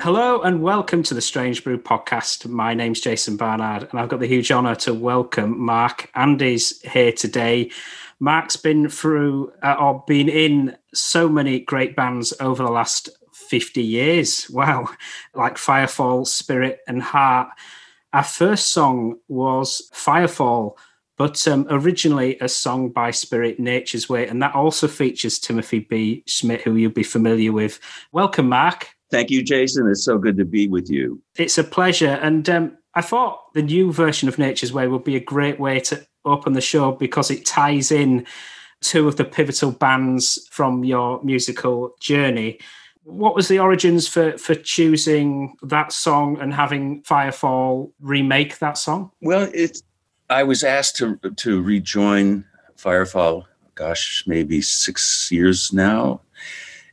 Hello and welcome to the Strange Brew podcast. My name's Jason Barnard, and I've got the huge honour to welcome Mark Andes here today. Mark's been through uh, or been in so many great bands over the last 50 years. Wow, like Firefall, Spirit, and Heart. Our first song was Firefall, but um, originally a song by Spirit, Nature's Way, and that also features Timothy B. Schmit, who you'll be familiar with. Welcome, Mark. Thank you, Jason. It's so good to be with you. It's a pleasure. And um, I thought the new version of Nature's Way would be a great way to open the show because it ties in two of the pivotal bands from your musical journey. What was the origins for for choosing that song and having Firefall remake that song? Well, it's I was asked to to rejoin Firefall. Gosh, maybe six years now,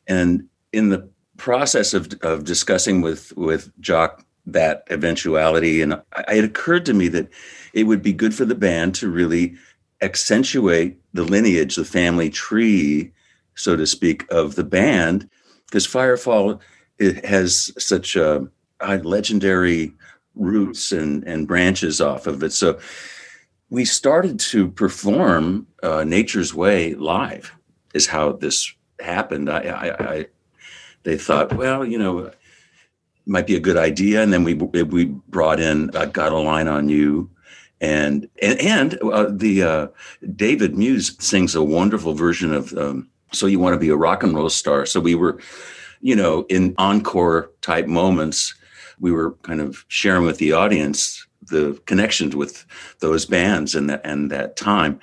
and in the process of of discussing with with Jock that eventuality, and it occurred to me that it would be good for the band to really accentuate the lineage, the family tree, so to speak, of the band, because Firefall it has such uh, a, a legendary roots and, and branches off of it. So we started to perform uh, Nature's Way live, is how this happened. I, I, I they thought, well, you know, might be a good idea, and then we we brought in I Got a Line on You, and and, and uh, the uh, David Muse sings a wonderful version of um, "So You Want to Be a Rock and Roll Star." So we were, you know, in encore type moments, we were kind of sharing with the audience the connections with those bands and that and that time.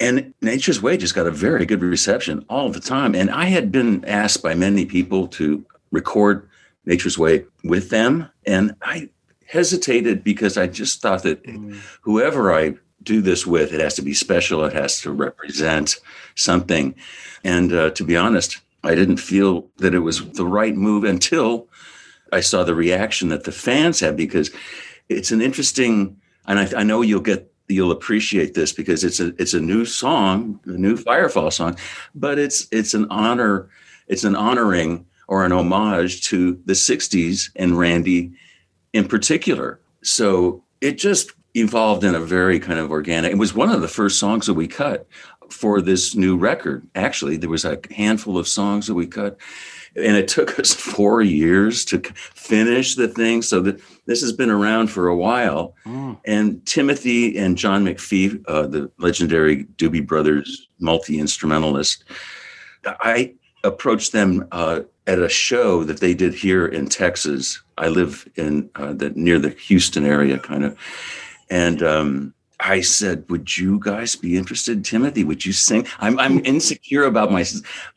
And Nature's Way just got a very good reception all the time. And I had been asked by many people to record Nature's Way with them. And I hesitated because I just thought that mm. whoever I do this with, it has to be special, it has to represent something. And uh, to be honest, I didn't feel that it was the right move until I saw the reaction that the fans had because it's an interesting, and I, I know you'll get you'll appreciate this because it's a it's a new song, a new Firefall song, but it's it's an honor, it's an honoring or an homage to the '60s and Randy in particular. So it just evolved in a very kind of organic. It was one of the first songs that we cut for this new record. Actually, there was a handful of songs that we cut, and it took us four years to finish the thing. So that this has been around for a while. Mm. And Timothy and John McFee, uh, the legendary Doobie Brothers multi instrumentalist, I approached them uh, at a show that they did here in Texas. I live in uh, the near the Houston area, kind of, and um, I said, "Would you guys be interested, Timothy? Would you sing?" I'm I'm insecure about my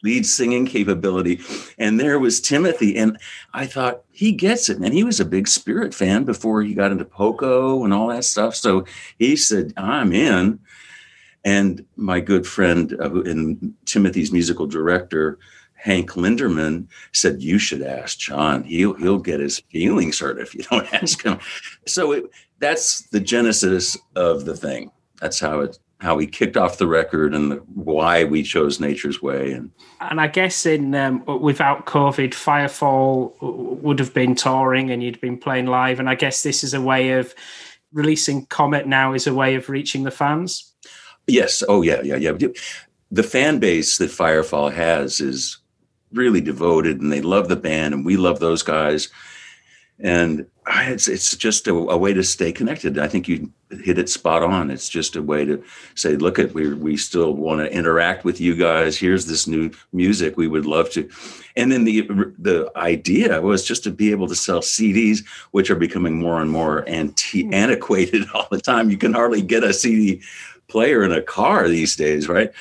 lead singing capability, and there was Timothy, and I thought he gets it, and he was a big Spirit fan before he got into Poco and all that stuff. So he said, "I'm in." And my good friend uh, and Timothy's musical director, Hank Linderman said, "You should ask John. He'll he'll get his feelings hurt if you don't ask him." so it, that's the genesis of the thing. That's how it how we kicked off the record and the, why we chose Nature's Way. And and I guess in um, without COVID, Firefall would have been touring and you'd been playing live. And I guess this is a way of releasing Comet now is a way of reaching the fans. Yes. Oh yeah, yeah, yeah. The fan base that Firefall has is really devoted, and they love the band, and we love those guys. And it's it's just a, a, way to stay connected. I think you hit it spot on. It's just a way to say, look at we we still want to interact with you guys. Here's this new music we would love to. And then the the idea was just to be able to sell CDs, which are becoming more and more anti- hmm. antiquated all the time. You can hardly get a CD player in a car these days, right?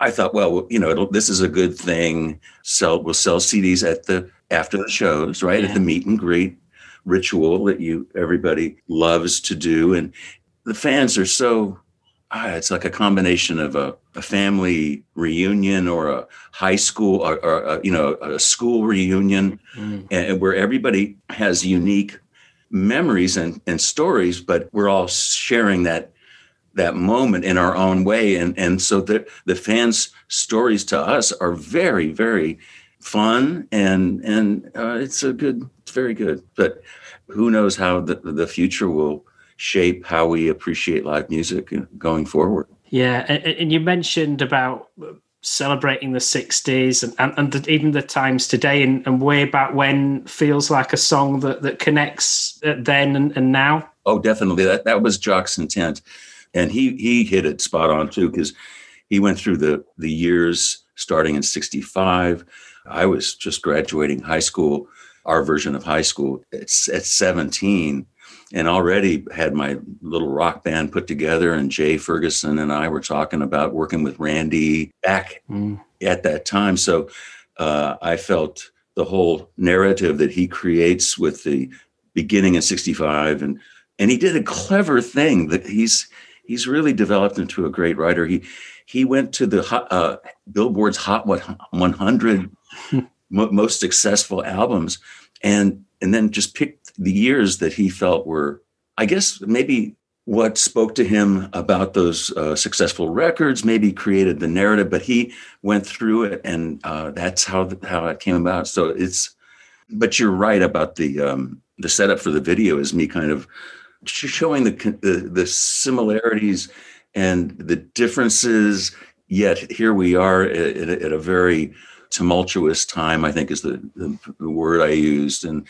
I thought, well, you know, this is a good thing. Sell we'll sell CDs at the after the shows, right? Yeah. At the meet and greet ritual that you everybody loves to do, and the fans are so. Ah, it's like a combination of a, a family reunion or a high school or, or a, you know a school reunion, mm. and where everybody has unique memories and, and stories, but we're all sharing that that moment in our own way. And, and so the, the fans' stories to us are very, very fun and, and uh, it's a good, it's very good. But who knows how the, the future will shape how we appreciate live music going forward. Yeah. And, and you mentioned about celebrating the 60s and, and, and the, even the times today and, and, way back when feels like a song that, that connects uh, then and, and now? Oh, definitely. That, that was Jock's intent and he he hit it spot on too because he went through the the years starting in 65 i was just graduating high school our version of high school at, at 17 and already had my little rock band put together and jay ferguson and i were talking about working with randy back mm. at that time so uh, i felt the whole narrative that he creates with the beginning in 65 and and he did a clever thing that he's he's really developed into a great writer. He he went to the uh, Billboard's Hot 100 most successful albums, and and then just picked the years that he felt were, I guess, maybe what spoke to him about those uh, successful records maybe created the narrative but he went through it and uh, that's how how it came about so it's but you're right about the um, the setup for the video is me kind of showing the, the, the similarities and the differences. Yet here we are at, at a very tumultuous time. I think is the, the, the word I used, and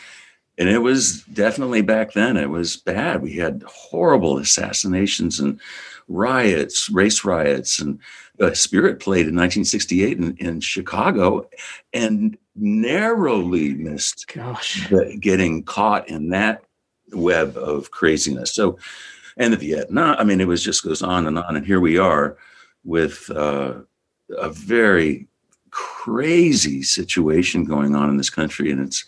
and it was definitely back then. It was bad. We had horrible assassinations and riots, race riots, and uh, Spirit played in 1968 in, in Chicago, and narrowly missed Gosh. getting caught in that web of craziness. So, and the Vietnam, I mean, it was just goes on and on. And here we are with uh, a very crazy situation going on in this country, and it's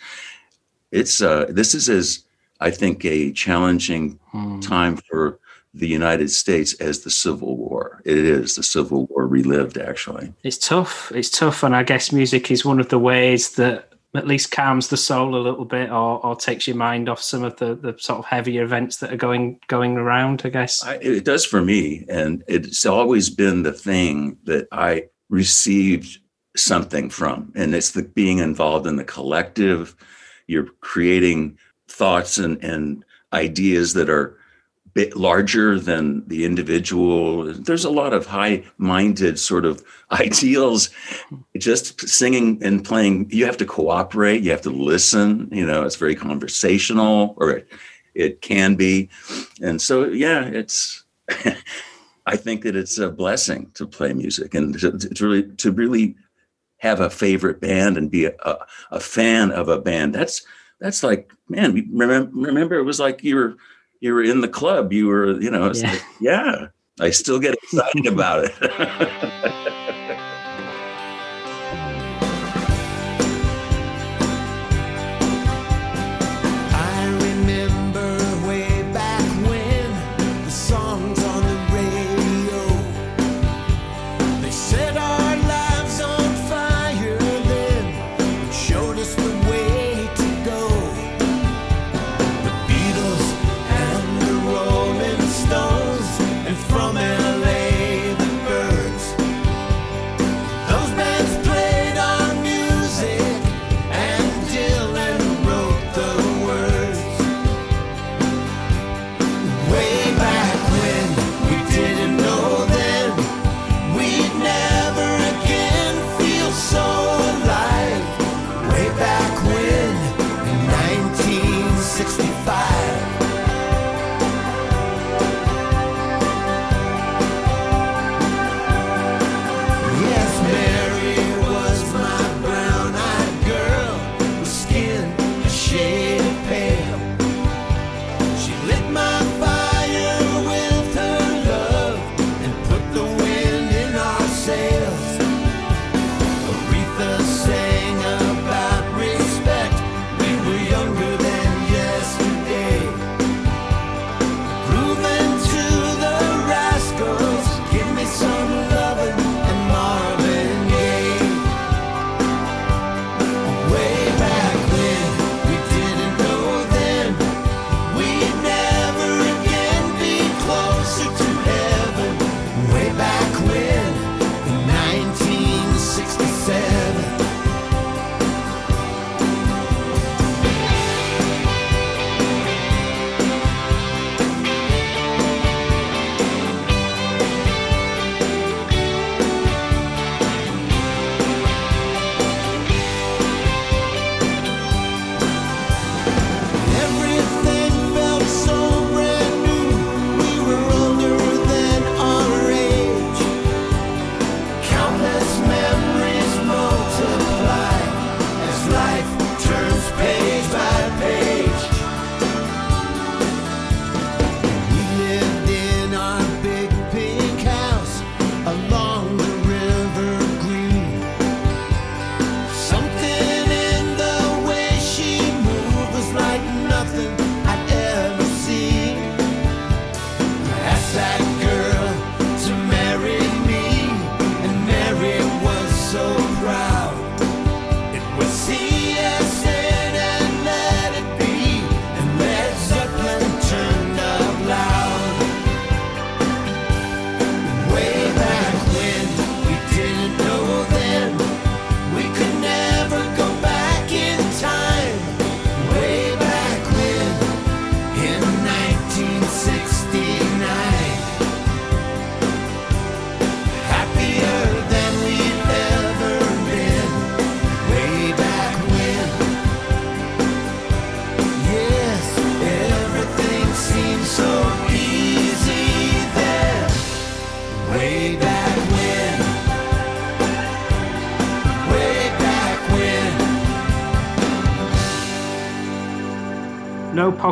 it's uh, this is as I think a challenging Hmm. time for the United States as the Civil War. It is the Civil War relived, actually. It's tough. It's tough, and I guess music is one of the ways that at least calms the soul a little bit, or, or takes your mind off some of the, the sort of heavier events that are going going around. I guess. I, it does for me, and it's always been the thing that I received something from, and it's the being involved in the collective. You're creating thoughts and, and ideas that are bit larger than the individual. There's a lot of high-minded sort of ideals. Just singing and playing, you have to cooperate. You have to listen. You know, it's very conversational, or it, it can be. And so, yeah, it's. I think that it's a blessing to play music and to, to really to really have a favorite band and be a, a, a fan of a band. That's that's like man. Remember, remember, it was like you were you were in the club. You were you know. Yeah. like, yeah. I still get excited about it.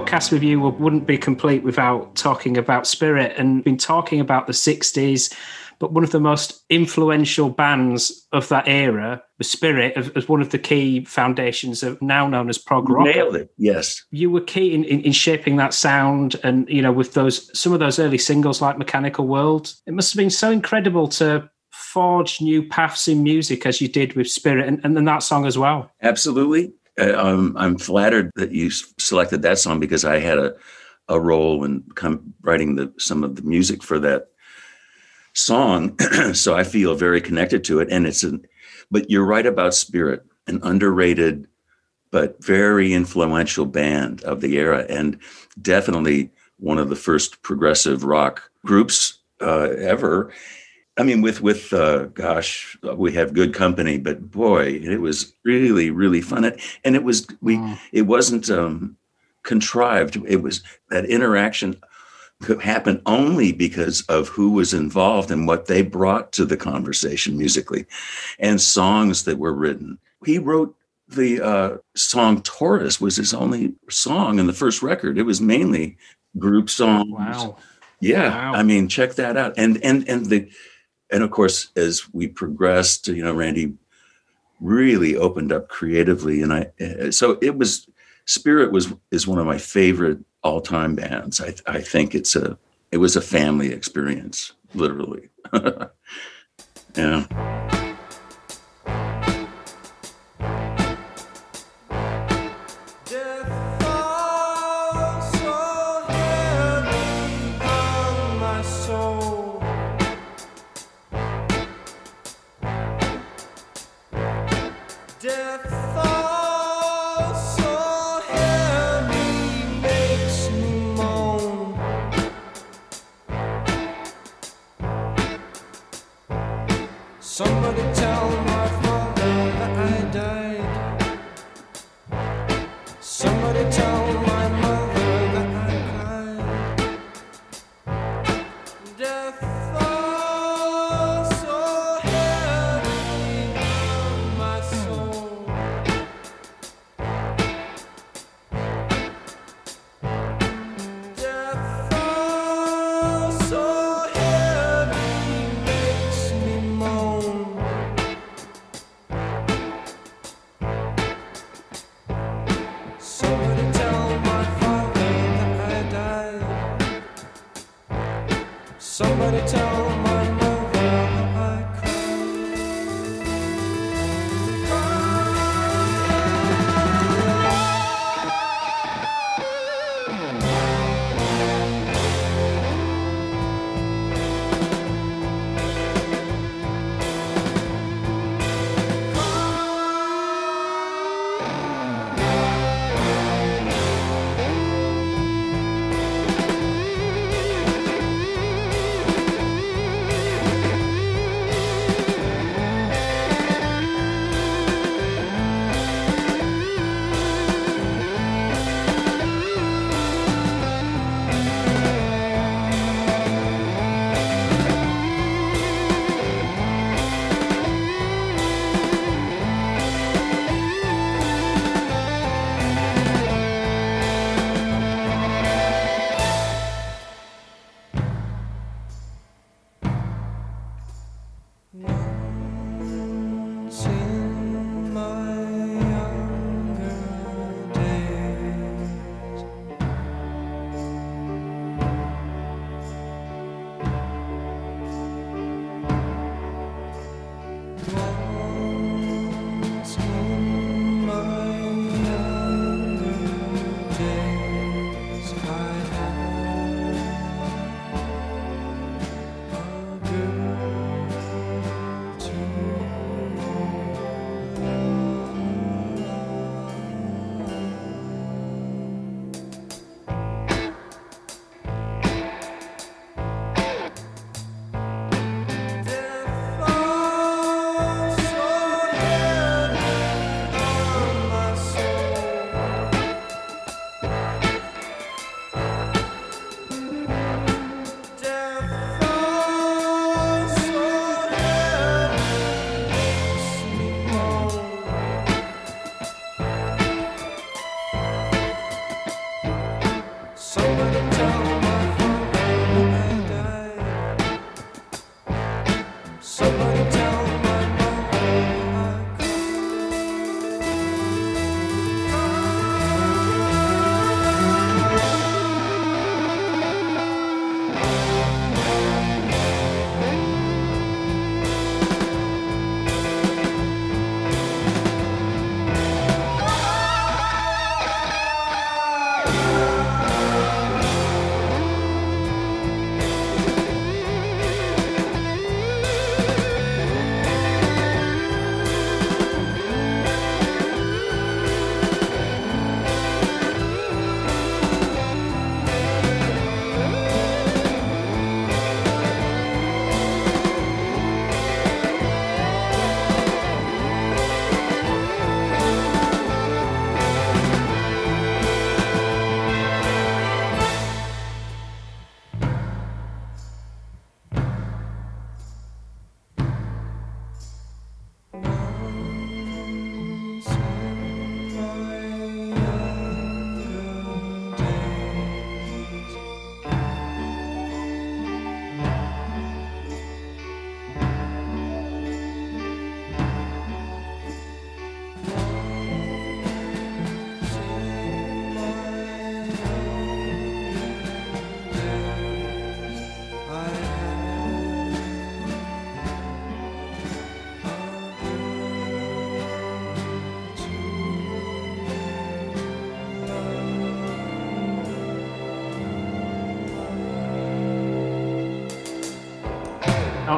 podcast with you wouldn't be complete without talking about spirit and been talking about the 60s but one of the most influential bands of that era was Spirit as one of the key foundations of now known as prog rock. Nailed it. Yes. You were key in, in, in, shaping that sound and, you know, with those some of those early singles like Mechanical World. It must have been so incredible to forge new paths in music as you did with Spirit and, and then that song as well. Absolutely. Uh, um, I'm flattered that you selected that song because I had a, a role in writing the, some of the music for that song. so I feel very connected to it. And it's an, but you're right about Spirit, an underrated but very influential band of the era, and definitely one of the first progressive rock groups uh, ever. I mean, with with uh, gosh, we have good company, but boy, it was really really fun. And it was we mm. it wasn't um, contrived. It was that interaction could happen only because of who was involved and what they brought to the conversation musically, and songs that were written. He wrote the uh, song "Taurus" was his only song in the first record. It was mainly group songs. Wow. Yeah, wow. I mean, check that out. And and and the and of course, as we progressed, you know, Randy really opened up creatively, and I uh, so it was Spirit was is one of my favorite all time bands. I I think it's a it was a family experience, literally. yeah.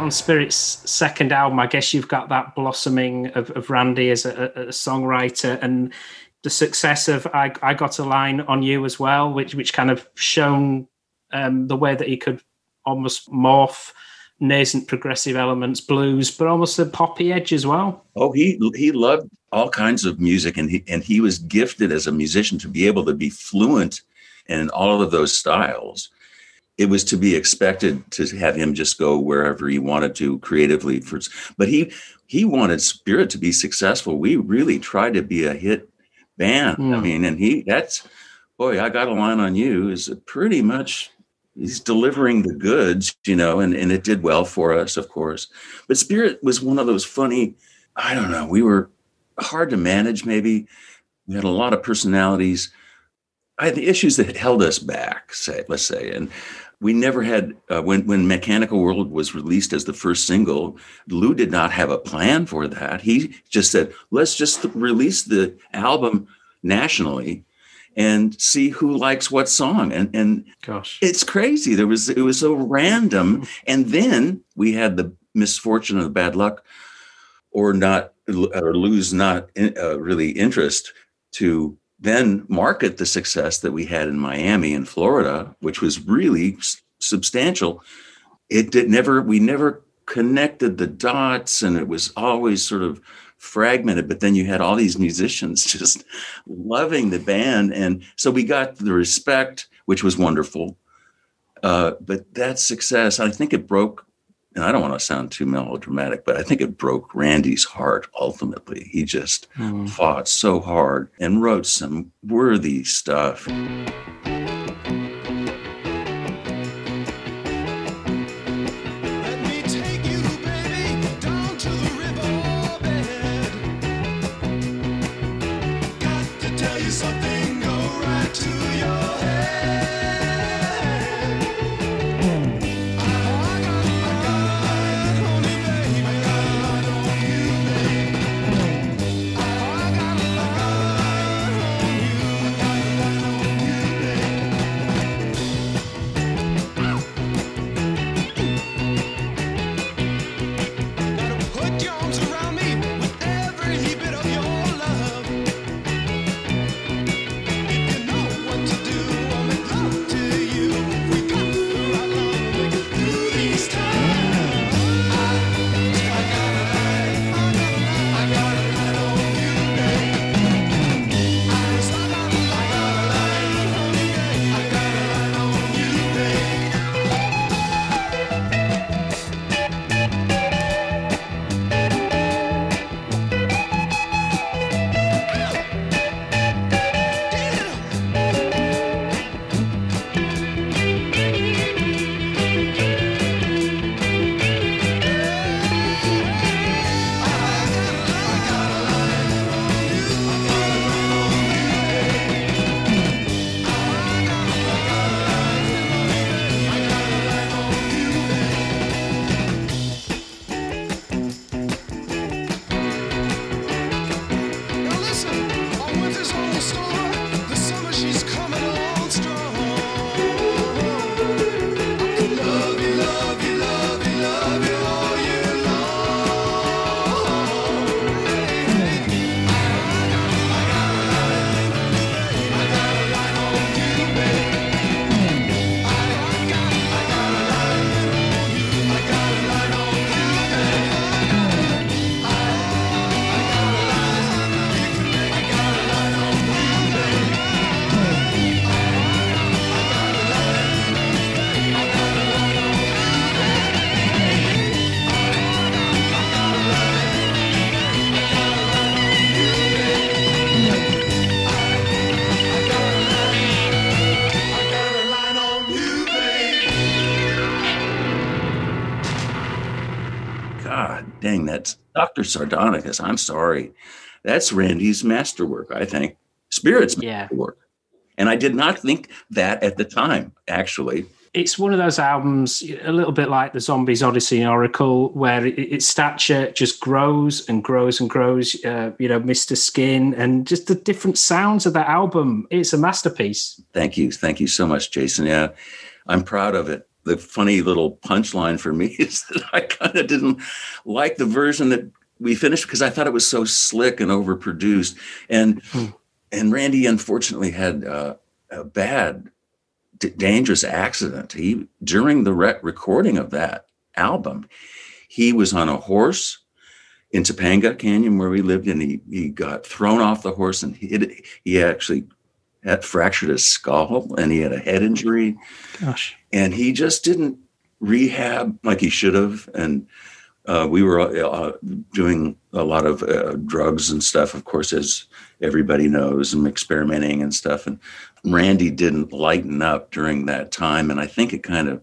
On Spirit's second album, I guess you've got that blossoming of, of Randy as a, a, songwriter and the success of I, I Got a Line on You as well, which which kind of shown um, the way that he could almost morph nascent progressive elements, blues, but almost a poppy edge as well. Oh, he he loved all kinds of music, and he and he was gifted as a musician to be able to be fluent in all of those styles it was to be expected to have him just go wherever he wanted to creatively for but he he wanted spirit to be successful. We really tried to be a hit band. Mm. i mean and he that's boy i got a line on you is pretty much he's delivering the goods you know and, and it did well for us of course. But spirit was one of those funny i don't know we were hard to manage maybe. We had a lot of personalities. I had the issues that held us back, say, let's say, and we never had uh, when when Mechanical World was released as the first single. Lou did not have a plan for that. He just said, "Let's just release the album nationally." and see who likes what song and and gosh it's crazy there was it was so random and then we had the misfortune of the bad luck or not or lose not in, uh, really interest to then market the success that we had in Miami and Florida, which was really s- substantial. It did never, we never connected the dots and it was always sort of fragmented. But then you had all these musicians just loving the band. And so we got the respect, which was wonderful. Uh, but that success, I think it broke and I don't want to sound too melodramatic, but I think it broke Randy's heart ultimately. He just mm. fought so hard and wrote some worthy stuff. Dr. Sardonicus, I'm sorry. That's Randy's masterwork, I think. Spirit's yeah. masterwork. And I did not think that at the time, actually. It's one of those albums, a little bit like the Zombies Odyssey and Oracle, where its stature just grows and grows and grows. Uh, you know, Mr. Skin and just the different sounds of that album. It's a masterpiece. Thank you. Thank you so much, Jason. Yeah, I'm proud of it. The funny little punchline for me is that I kind of didn't like the version that we finished because I thought it was so slick and overproduced. And hmm. and Randy unfortunately had uh, a bad, d- dangerous accident. He during the re- recording of that album, he was on a horse in Topanga Canyon where we lived, and he he got thrown off the horse and hit. He actually had fractured his skull and he had a head injury. Gosh. And he just didn't rehab like he should have. And uh, we were uh, doing a lot of uh, drugs and stuff, of course, as everybody knows, and experimenting and stuff. And Randy didn't lighten up during that time. And I think it kind of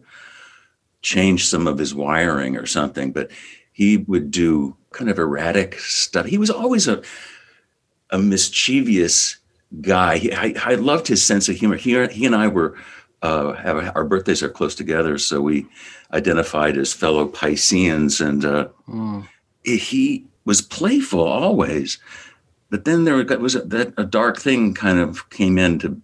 changed some of his wiring or something. But he would do kind of erratic stuff. He was always a, a mischievous guy. He, I, I, loved his sense of humor. He, he and I were uh, have our birthdays are close together, so we identified as fellow Pisceans, and uh, mm. he was playful always. But then there was a, that a dark thing kind of came into.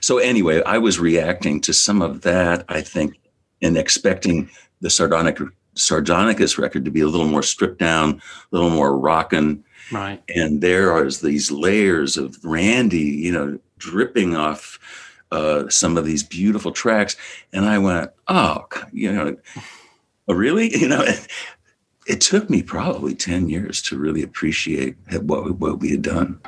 So anyway, I was reacting to some of that. I think, and expecting the sardonic Sardonicus record to be a little more stripped down, a little more rockin'. Right. And there are these layers of Randy, you know, dripping off uh, some of these beautiful tracks. And I went, oh, you know, oh, really? You know, it, it took me probably 10 years to really appreciate what, what we had done.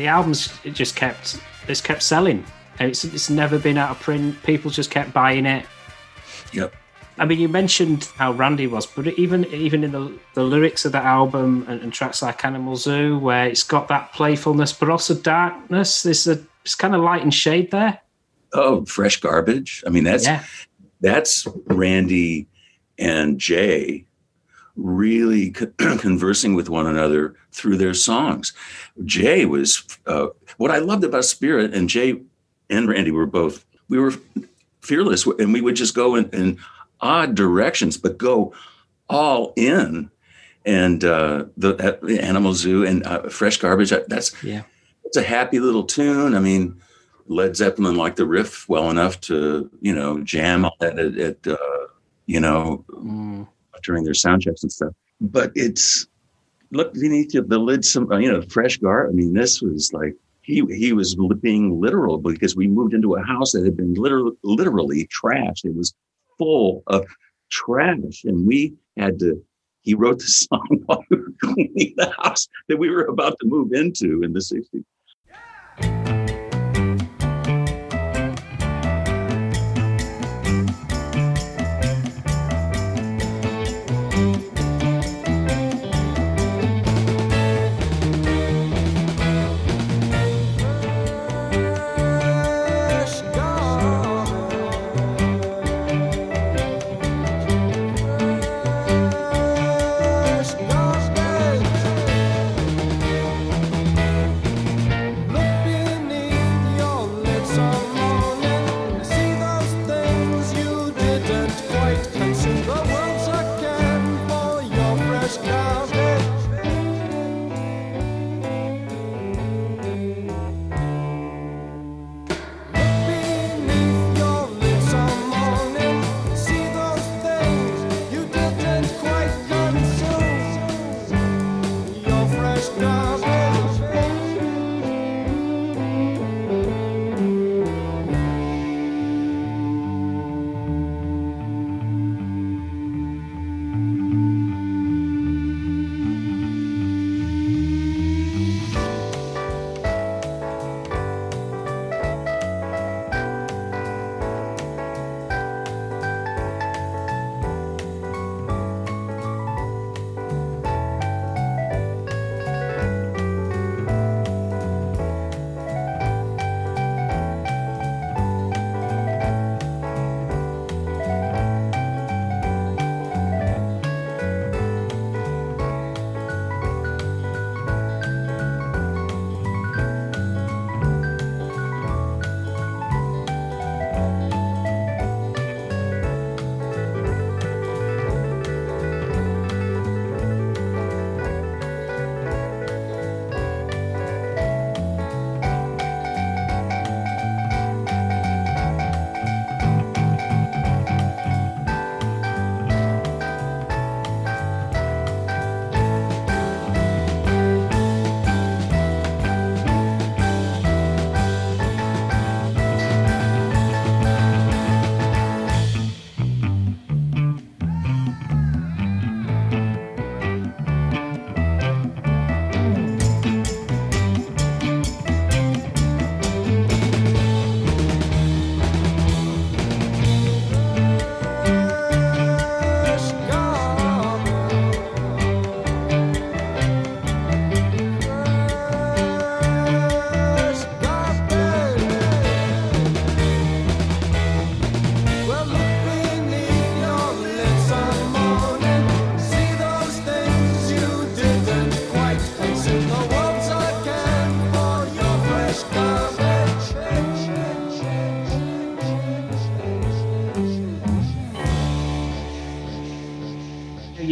The albums it just kept it's kept selling. It's it's never been out of print. People just kept buying it. Yep. I mean, you mentioned how Randy was, but even even in the, the lyrics of the album and, and tracks like Animal Zoo, where it's got that playfulness but also darkness, there's a it's kind of light and shade there. Oh, fresh garbage. I mean, that's Yeah, that's Randy and Jay really conversing with one another through their songs. Jay was uh, what I loved about Spirit, and Jay and Randy were both we were fearless, and we would just go in, in odd directions, but go all in. And uh, the, the Animal Zoo and uh, Fresh Garbage. That's yeah, it's a happy little tune. I mean, Led Zeppelin liked the riff well enough to, you know, jam on it at, at uh, you know, Mm. during their sound checks and stuff. But it's look beneath the lid, some uh, you know, fresh gar. I mean, this was like he he was being literal because we moved into a house that had been literally literally trashed. It was full of trash, and we had to. He wrote the song while we were cleaning the house that we were about to move into in the '60s.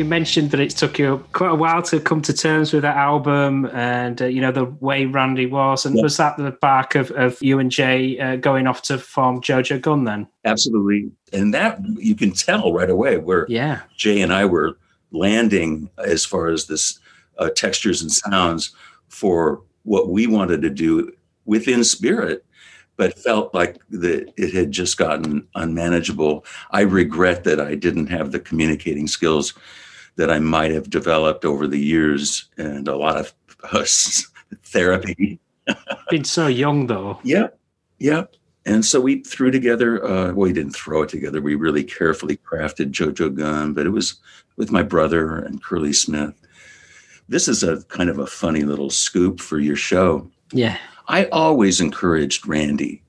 Mentioned that it took you quite a while to come to terms with that album, and uh, you know the way Randy was, and Yeah. was that the back of, of you and Jay uh, going off to form Jo Jo Gunne? Then, Absolutely. And that you can tell right away where yeah, Jay and I were landing as far as this uh, textures and sounds for what we wanted to do within spirit, but felt like that it had just gotten unmanageable. I regret that I didn't have the communicating skills that I might have developed over the years and a lot of therapy Been so young though. Yep, yep. And so we threw together. Uh, well, we didn't throw it together. We really carefully crafted Jo Jo Gunne, but it was with my brother and Curly Smith. This is a kind of a funny little scoop for your show. Yeah. I always encouraged Randy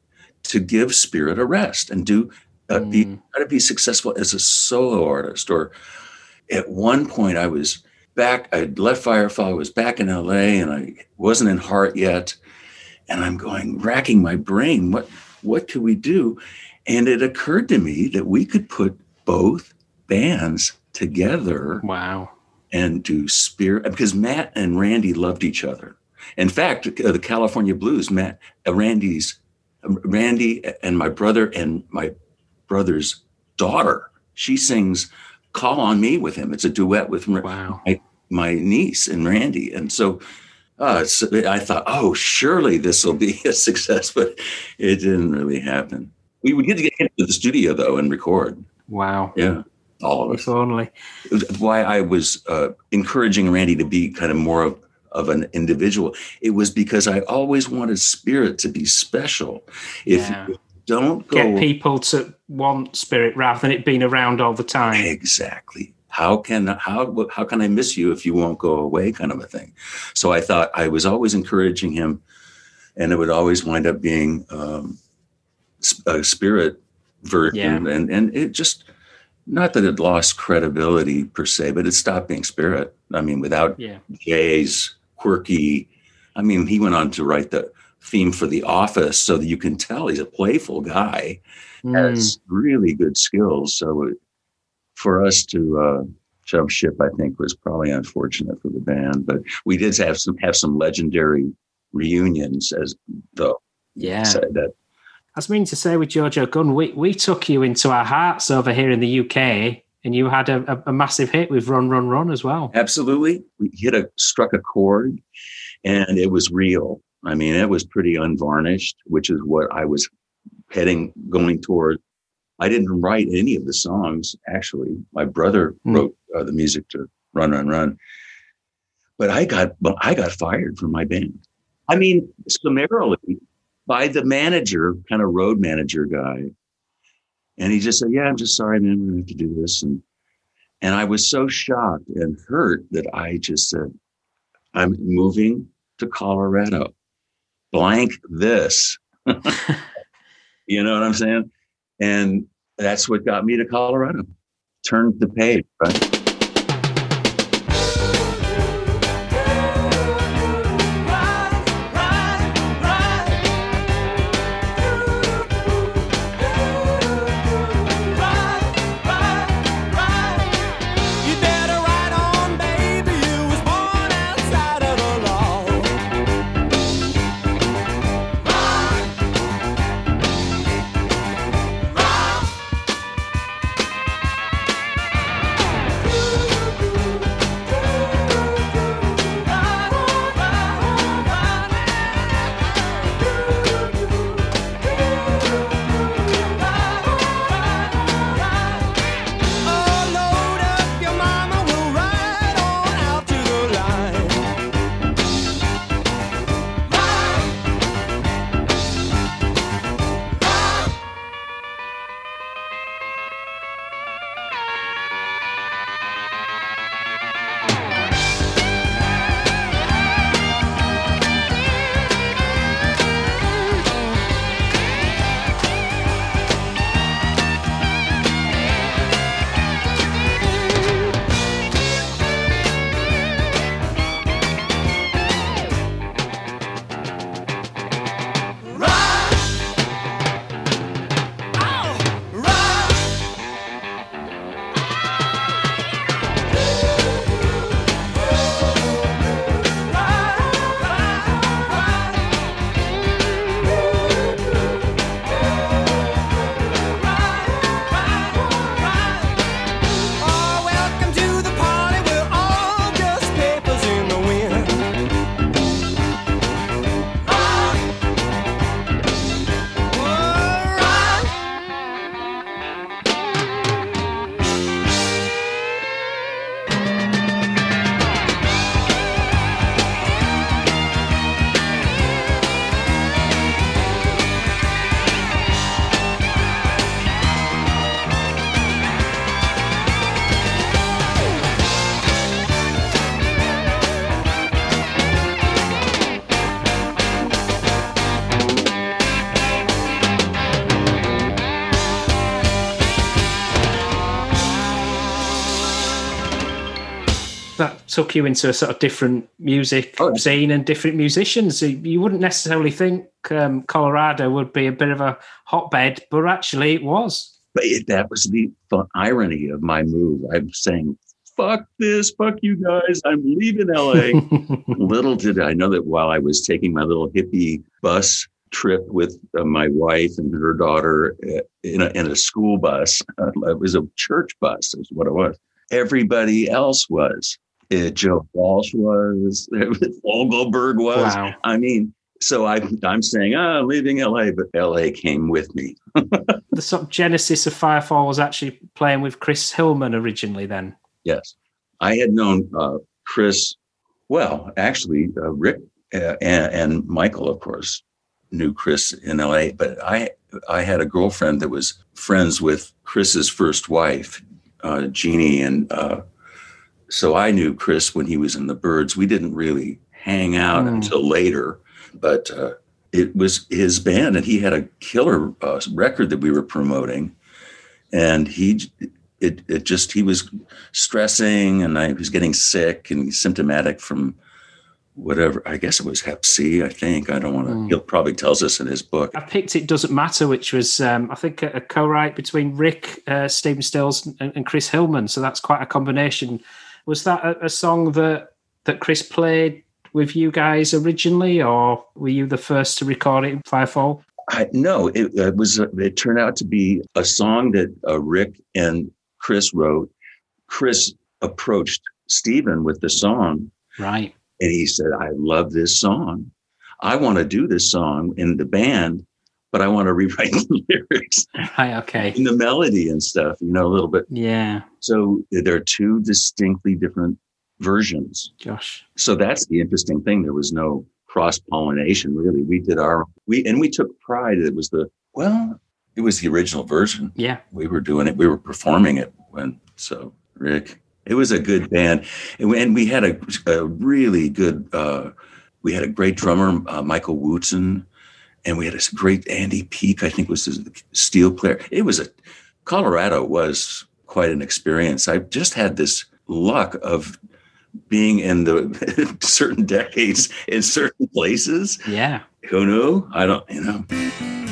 to give Spirit a rest and do uh, be Mm. try to be successful as a solo artist. Or at one point, I was back. I left Firefall. I was back in LA, and I wasn't in Heart yet. And I'm going racking my brain. What what could we do? And it occurred to me that we could put both bands together Wow. and do spirit because Matt and Randy loved each other. In fact, uh, the California Blues, Matt, uh, Randy's, uh, Randy and my brother and my brother's daughter, she sings "Call on Me" with him. It's a duet with Wow. my niece and Randy, and so. Uh, so I thought, oh, surely this will be a success, but it didn't really happen. We would get to get into the studio though and record. Wow. Yeah, all of us If only. why I was uh, encouraging Randy to be kind of more of, of an individual. It was because I always wanted Spirit to be special. If Yeah. Don't go Get people to want spirit rather than it being around all the time. exactly, how can how how can I miss you if you won't go away? Kind of a thing. So I thought I was always encouraging him, and it would always wind up being um, a Spirit version, and and it just. Not that it lost credibility per se, but it stopped being spirit. I mean, without Yeah. Jay's quirky. I mean, he went on to write the theme for The Office, so that you can tell he's a playful guy, Mm. has really good skills. So for us to uh, jump ship, I think was probably unfortunate for the band. But we did have some have some legendary reunions, as though Yeah. that I was meaning to say with Jo Jo Gunne, we, we took you into our hearts over here in the UK and you had a, a, a massive hit with Run, Run, Run as well. absolutely we hit a struck a chord, and it was real. I mean, it was pretty unvarnished, which is what I was heading going toward. I didn't write any of the songs actually. My brother Hmm. wrote uh, the music to Run Run Run. But I got but I got fired from my band. I mean, summarily by the manager, kind of road manager guy. And he just said, "Yeah, I'm just sorry, man. We're gonna have to do this." And and I was so shocked and hurt that I just said, "I'm moving to Colorado. Blank this." You know what I'm saying? And that's what got me to Colorado. Turned the page, right? Took you into a sort of different music Oh, scene and different musicians. You wouldn't necessarily think um, Colorado would be a bit of a hotbed, but actually it was. But that was the fun irony of my move. I'm saying, fuck this, fuck you guys, I'm leaving LA. little did I know that while I was taking my little hippie bus trip with uh, my wife and her daughter uh, in, a, in a school bus, uh, it was a church bus, is what it was. Everybody else was. Uh, Joe Walsh was, Fogelberg was. wow. I mean, so I, I'm saying, ah, I'm leaving LA, but LA came with me. The sort of genesis of Firefall was actually playing with Chris Hillman originally then. Yes. I had known uh, Chris, well, actually, uh, Rick uh, and, and Michael, of course, knew Chris in LA, but I, I had a girlfriend that was friends with Chris's first wife, uh, Jeannie. And uh, so I knew Chris when he was in the Byrds. We didn't really hang out Mm. until later, but uh, it was his band, and he had a killer uh, record that we were promoting. And he, it, it just, he was stressing and I was getting sick and symptomatic from whatever. I guess it was Hep C, I think. I don't want to, Mm. he'll probably tells us in his book. I picked It Doesn't Matter, which was, um, I think, a, a co write between Rick, uh, Stephen Stills, and, and Chris Hillman. So that's quite a combination. Was that a, a song that, that Chris played with you guys originally, or were you the first to record it in Firefall? I, no, it, it was. uh, It turned out to be a song that uh, Rick and Chris wrote. Chris approached Stephen with the song, Right. and he said, "I love this song. I want to do this song in the band, but I want to rewrite the lyrics Right. Okay. and the melody and stuff. You know, a little bit. Yeah. So there are two distinctly different versions. Josh. So that's the interesting thing. There was no cross pollination really. We did our we and we took pride. It was the well, it was the original version. Yeah. We were doing it. We were performing it when so Rick. It was a good band, and we, and we had a, a really good. Uh, we had a great drummer, uh, Michael Wootson, and we had a great Andy Peak. I think was the steel player. It was a Colorado was quite an experience. I just had this luck of being in the certain decades in certain places. Yeah. Who knew? I don't, you know.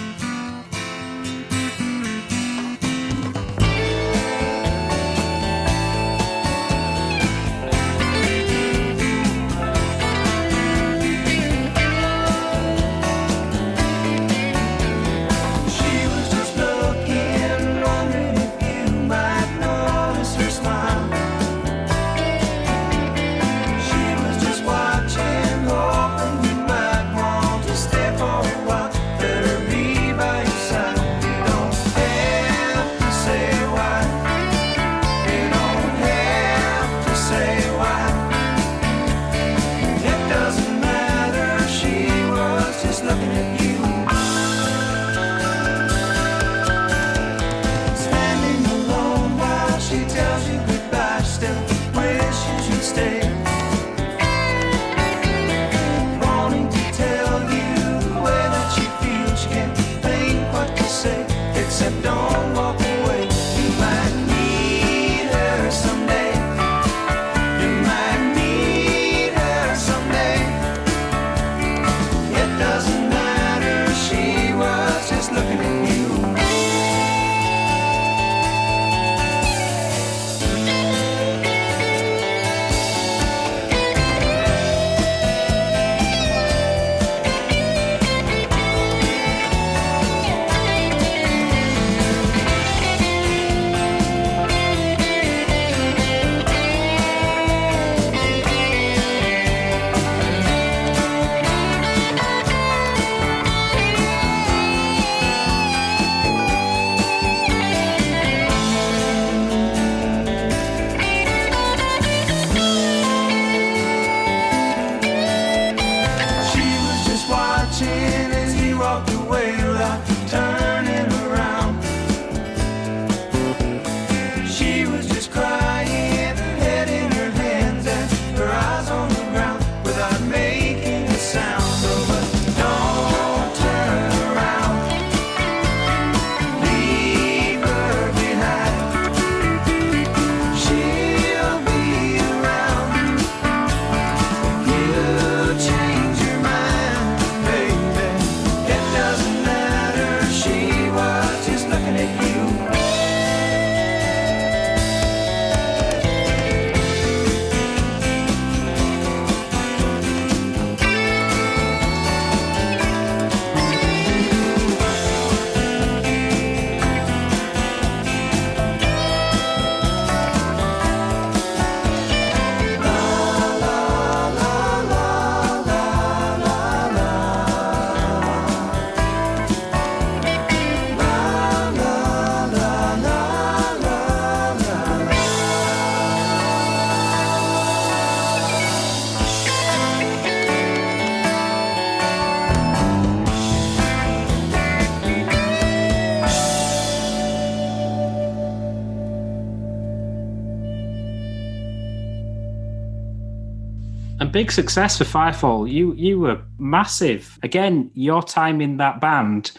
Big success for Firefall. You you were massive. Again, your time in that band,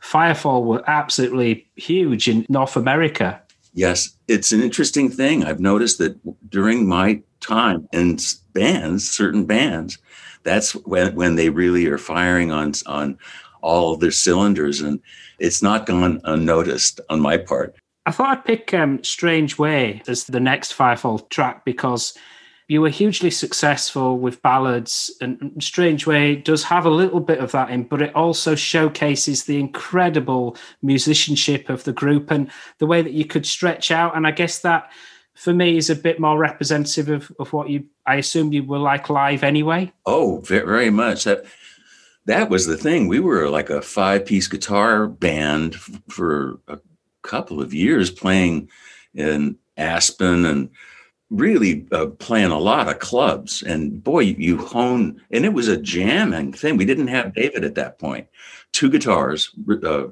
Firefall were absolutely huge in North America. Yes, it's an interesting thing. I've noticed that during my time in bands, certain bands, that's when when they really are firing on on all their cylinders, and it's not gone unnoticed on my part. I thought I'd pick um, "Strange Way" as the next Firefall track because you were hugely successful with ballads, and Strange Way does have a little bit of that in, but it also showcases the incredible musicianship of the group and the way that you could stretch out. And I guess that for me is a bit more representative of, of what you I assume you were like live anyway. Oh, very much. That that was the thing. We were like a five piece guitar band for a couple of years playing in Aspen and really uh, playing a lot of clubs. And boy, you hone, and it was a jamming thing. We didn't have David at that. Two guitars uh,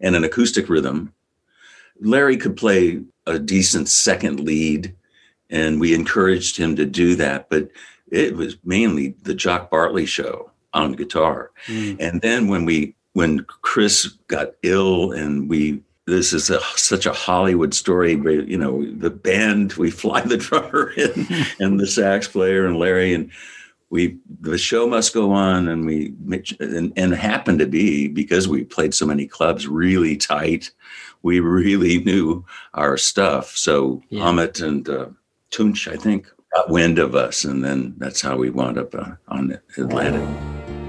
and an acoustic rhythm. Larry could play a decent second lead, and we encouraged him to do that. But it was mainly the Jock Bartley show on guitar. Mm. And then when we when Chris got ill and we this is a, such a Hollywood story. Where, you know, the band, we fly the drummer in and the sax player and Larry, and we the show must go on. And we and, and happened to be because we played so many clubs really tight. We really knew our stuff. So yeah. Ahmet and uh, Tunch, I think, got wind of us, and then that's how we wound up uh, on Atlantic.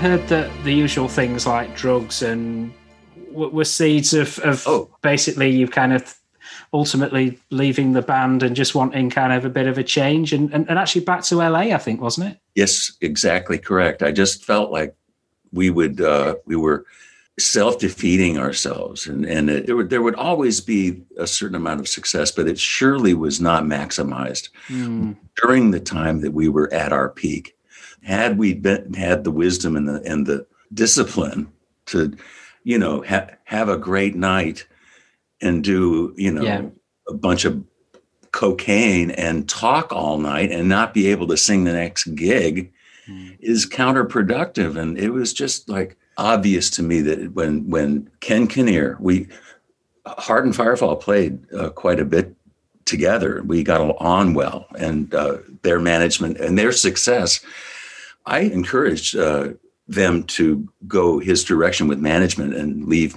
Heard that the usual things like drugs and w- were seeds of, of Oh. basically you kind of ultimately leaving the band and just wanting kind of a bit of a change and, and, and actually back to LA, I think, wasn't it? Yes, exactly correct. I just felt like we would uh, we were self defeating ourselves, and and it, there would there would always be a certain amount of success, but it surely was not maximized during the time that we were at our peak. Had we been, had the wisdom and the and the discipline to, you know, ha- have a great night and do you know Yeah. a bunch of cocaine and talk all night and not be able to sing the next gig is counterproductive. And it was just like obvious to me that when when ken kinnear we heart and firefall played uh, quite a bit together. We got on well and uh, their management and their success i encouraged uh, them to go his direction with management and leave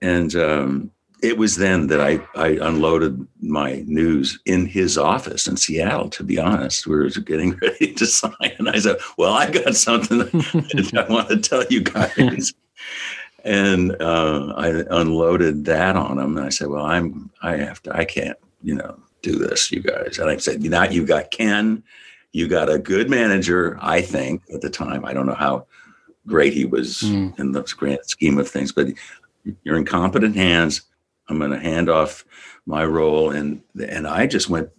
and um, it was then that I, I unloaded my news in his office in Seattle, to be honest. We were getting ready to sign. And I said, Well, I got something that I want to tell you guys. and uh, I unloaded that on him. And I said, Well, I'm, I have to, I can't, you know, do this, you guys. And I said, Now you got Ken, you got a good manager, I think, at the time. I don't know how great he was Mm. in the grand scheme of things, but you're in competent hands. I'm going to hand off my role, and and I just went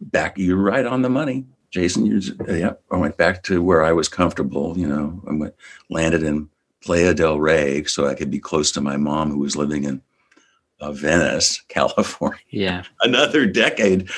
back. You're right on the money, Jason. You're yeah. I went back to where I was comfortable. You know, I went landed in Playa del Rey, so I could be close to my mom, who was living in uh, Venice, California. Yeah. Another decade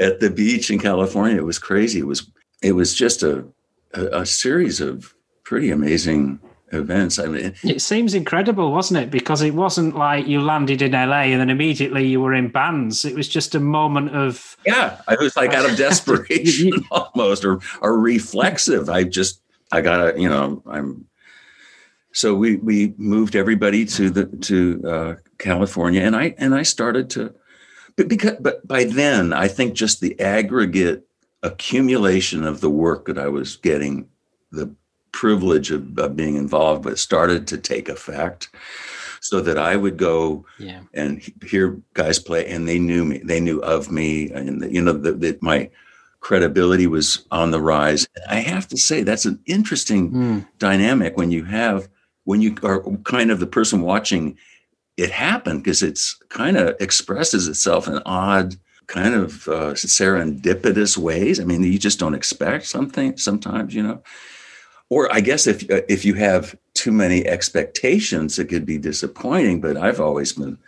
at the beach in California. It was crazy. It was it was just a a, a series of pretty amazing events. I mean, It seems incredible, wasn't it? Because it wasn't like you landed in LA and then immediately you were in bands. It was just a moment of Yeah, I was like out of desperation almost, or or reflexive. I just I gotta, you know, I'm. So we we moved everybody to the to uh, California, and I and I started to, but because but by then I think just the aggregate accumulation of the work that I was getting, the privilege of, of being involved with started to take effect, so that I would go yeah. and hear guys play and they knew me they knew of me and you know that that my credibility was on the rise i have to say that's an interesting Mm. dynamic when you have when you are kind of the person watching it happened because it's kind of expresses itself in odd kind of uh, serendipitous ways i mean you just don't expect something sometimes you know or I guess if uh, if you have too many expectations, it could be disappointing. But I've always been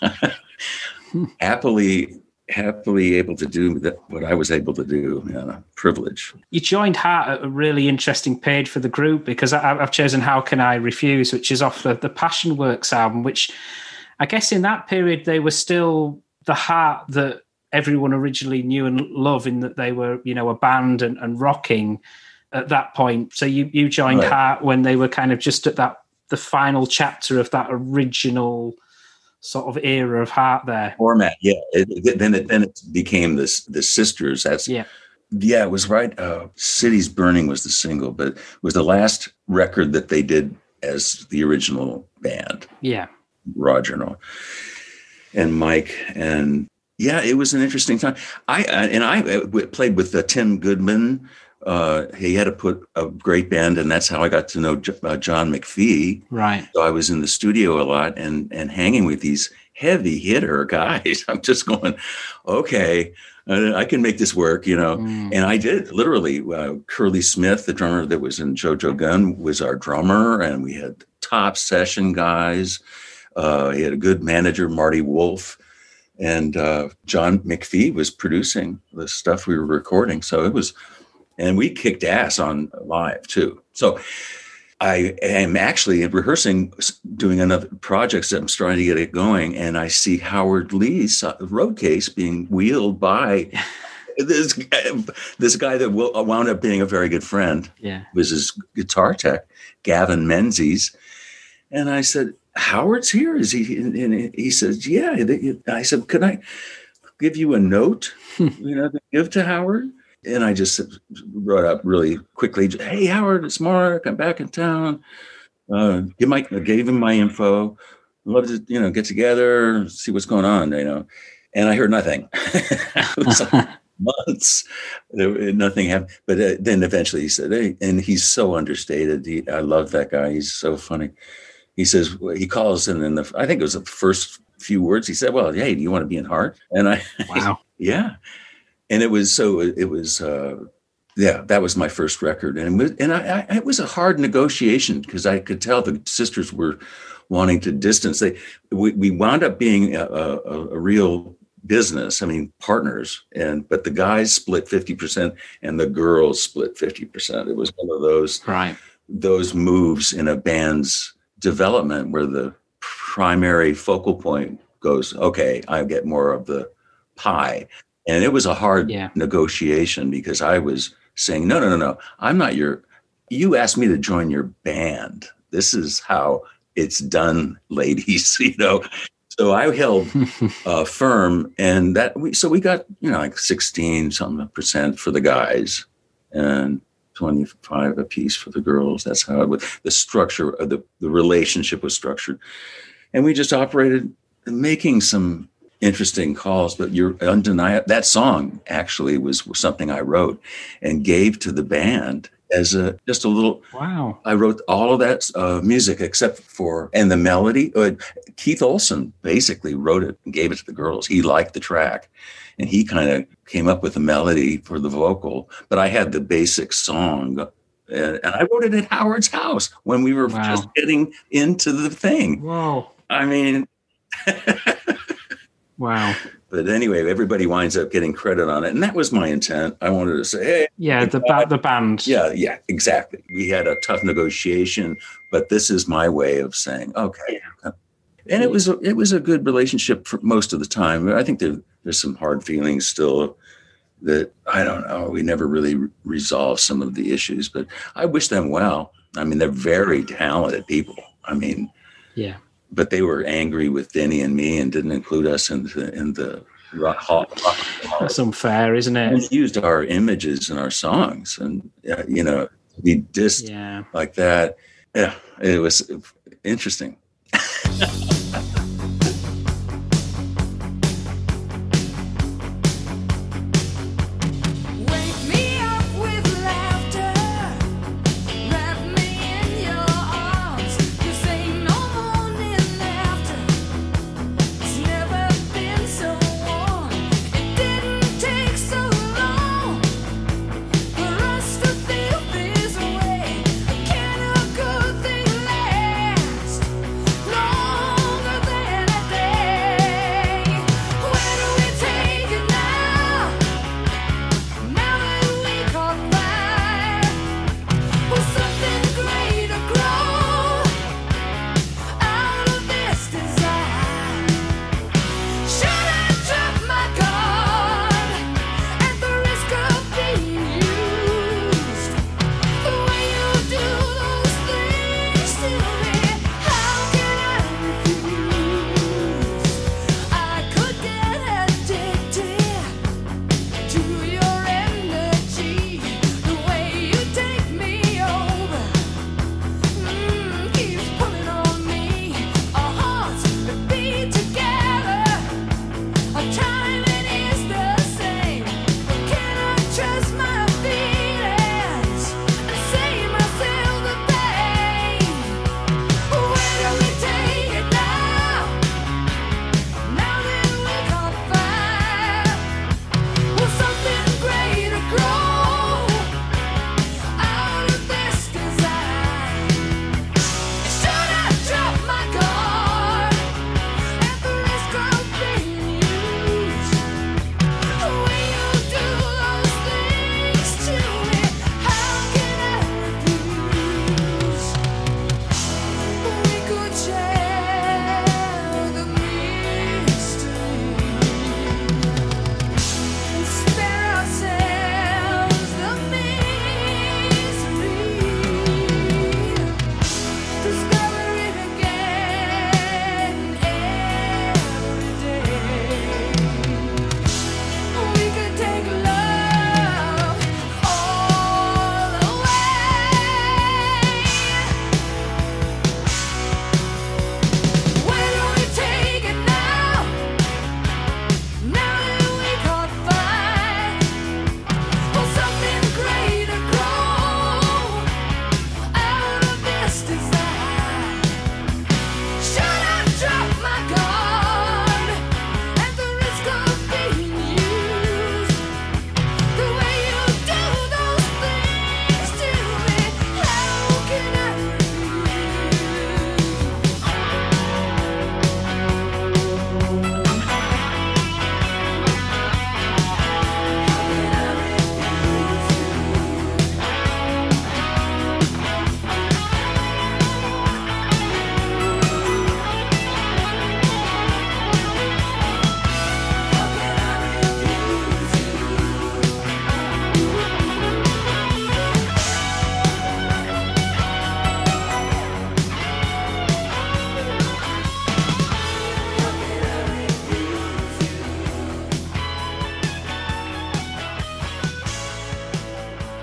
happily happily able to do that, what I was able to do. Know, privilege. You joined Heart at a really interesting page for the group because I, I've chosen How Can I Refuse, which is off the, the Passion Works album, which I guess in that period they were still the heart that everyone originally knew and loved in that they were, you know, a band and, and rocking at that point. So you, you joined Right. Heart when they were kind of just at that the final chapter of that original sort of era of Heart there. Format, yeah. It, it- then it then it became this the sisters. That's Yeah. yeah. It was right. Uh, City's Burning was the single, but it was the last record that they did as the original band. Yeah. Roger and all, and Mike and yeah, it was an interesting time. I uh, and I uh, played with uh, Tim Goodman. Uh, he had to put a great band, and that's how I got to know J- uh, John McFee. Right. So I was in the studio a lot and and hanging with these heavy hitter guys. I'm just going, okay, uh, I can make this work, you know. Mm. And I did literally. Uh, Curly Smith, the drummer that was in Jo Jo Gunne, was our drummer, and we had top session guys. Uh, he had a good manager, Marty Wolf, and uh, John McFee was producing the stuff we were recording. So it was, and we kicked ass on live too. So I am actually rehearsing, doing another projects that I'm starting to get it going, and I see Howard Leese's uh, road case being wheeled by this guy, this guy that will, wound up being a very good friend Yeah. was his guitar tech, Gavin Menzies. And I said, Howard's here. Is he? And he says, Yeah. I said, Could I give you a note, you know, to give to Howard? And I just brought up really quickly. Hey, Howard, it's Mark. I'm back in town. Uh, give my gave him my info. Love to you know get together, see what's going on. You know, and I heard nothing. like months. Nothing happened. But uh, then eventually he said, "Hey," and he's so understated. He, I love that guy. He's so funny. He says he calls, and then the I think it was the first few words he said, "Well, hey, do you want to be in Heart?" And I, Wow. yeah, and it was so it was. uh yeah, that was my first record, and it was, and I, I, it was a hard negotiation because I could tell the sisters were wanting to distance. They we, we wound up being a, a, a real business. I mean, partners, and but the guys split fifty percent, and the girls split fifty percent. It was one of those Right. those moves in a band's development where the primary focal point goes, okay, I get more of the pie. And it was a hard Yeah. negotiation because I was saying, no, no, no, no, I'm not your, you asked me to join your band. This is how it's done, ladies, you know? So I held uh, firm and that we, so we got, you know, like 16 something percent for the guys and 25 a piece for the girls. That's how it was. The structure of the, the relationship was structured. And we just operated making some interesting calls, but you're undeniable. That song actually was, something I wrote and gave to the band as a just a little wow. I wrote all of that uh, music except for and the melody. Uh, Keith Olson basically wrote it and gave it to the girls. He liked the track, and he kind of came up with the melody for the vocal. But I had the basic song, and, and I wrote it at Howard's house when we were Wow. just getting into the thing. Whoa. I mean. Wow. But anyway, everybody winds up getting credit on it, and that was my intent. I wanted to say, "Hey, Yeah, the ba- the band. Yeah, yeah, exactly. We had a tough negotiation, but this is my way of saying, okay. And it was a, it was a good relationship for most of the time. I think there, there's some hard feelings still that I don't know. We never really re- resolved some of the issues, but I wish them well. I mean, they're very talented people. I mean, Yeah. But they were angry with Denny and me and didn't include us in the in the rock, That's unfair, isn't and it? used our images in our songs and uh, you know be dissed Yeah. like that yeah it was interesting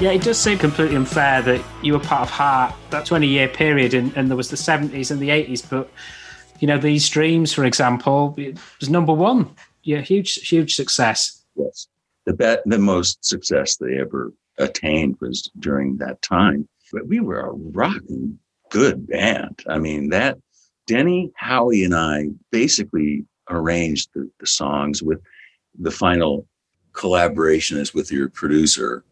Yeah, it does seem completely unfair that you were part of Heart that 20 year period and, and there was the 70s and the 80s, but you know, these dreams, for example, it was number one. Yeah, huge, huge success. Yes. The bet, the most success they ever attained was during that time. But we were a rocking good band. I mean, that Denny, Howie, and I basically arranged the, the songs with the final collaboration is with your producer.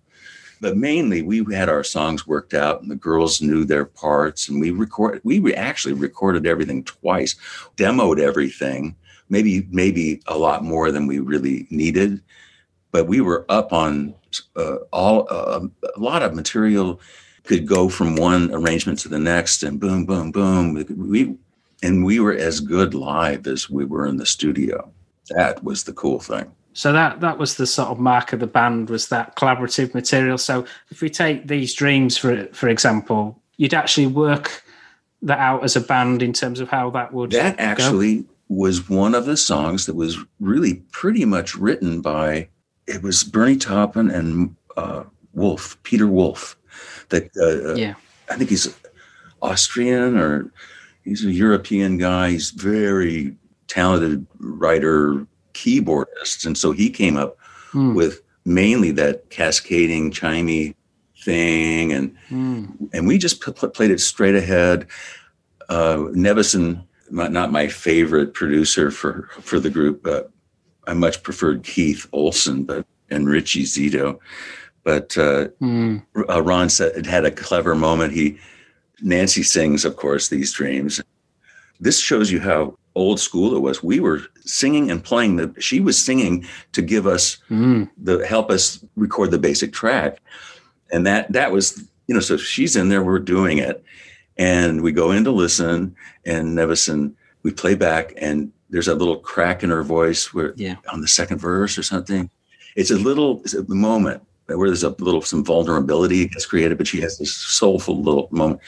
But mainly, we had our songs worked out, and the girls knew their parts, and we record. We actually recorded everything twice, demoed everything, maybe maybe a lot more than we really needed, but we were up on uh, all uh, a lot of material could go from one arrangement to the next, and boom, boom, boom. We and we were as good live as we were in the studio. That was the cool thing. So that that was the sort of mark of the band was that collaborative material. So if we take these dreams for for example, you'd actually work that out as a band in terms of how that would That go. actually was one of the songs that was really pretty much written by it was Bernie Taupin and uh, Wolf, Peter Wolf. That uh, yeah I think he's Austrian or he's a European guy. He's very talented writer, keyboardist, and so he came up Hmm. with mainly that cascading chimey thing, and Hmm. and we just pl- played it straight ahead. Uh, Nevison, my, not my favorite producer for for the group, but I much preferred Keith Olson, but and Richie Zito. But uh, Hmm. uh, Ron said it had a clever moment. He Nancy sings, of course, these dreams. This shows you how old school it was. We were singing and playing the. She was singing to give us Hmm. the help us record the basic track, and that that was you know. So she's in there, we're doing it, and we go in to listen, and Nevison we play back, and there's a little crack in her voice where Yeah. on the second verse or something. It's a little it's a moment where there's a little some vulnerability gets created, but she has this soulful little moment.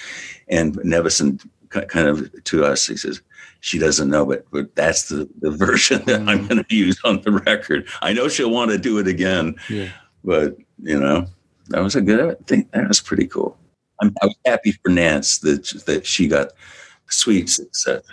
And Nevison kind of to us, he says, she doesn't know, but, but that's the, the version that I'm mm. going to use on the record. I know she'll want to do it again, Yeah. but you know, that was a good I think that was pretty cool. I'm, I was happy for Nance that that she got sweet success.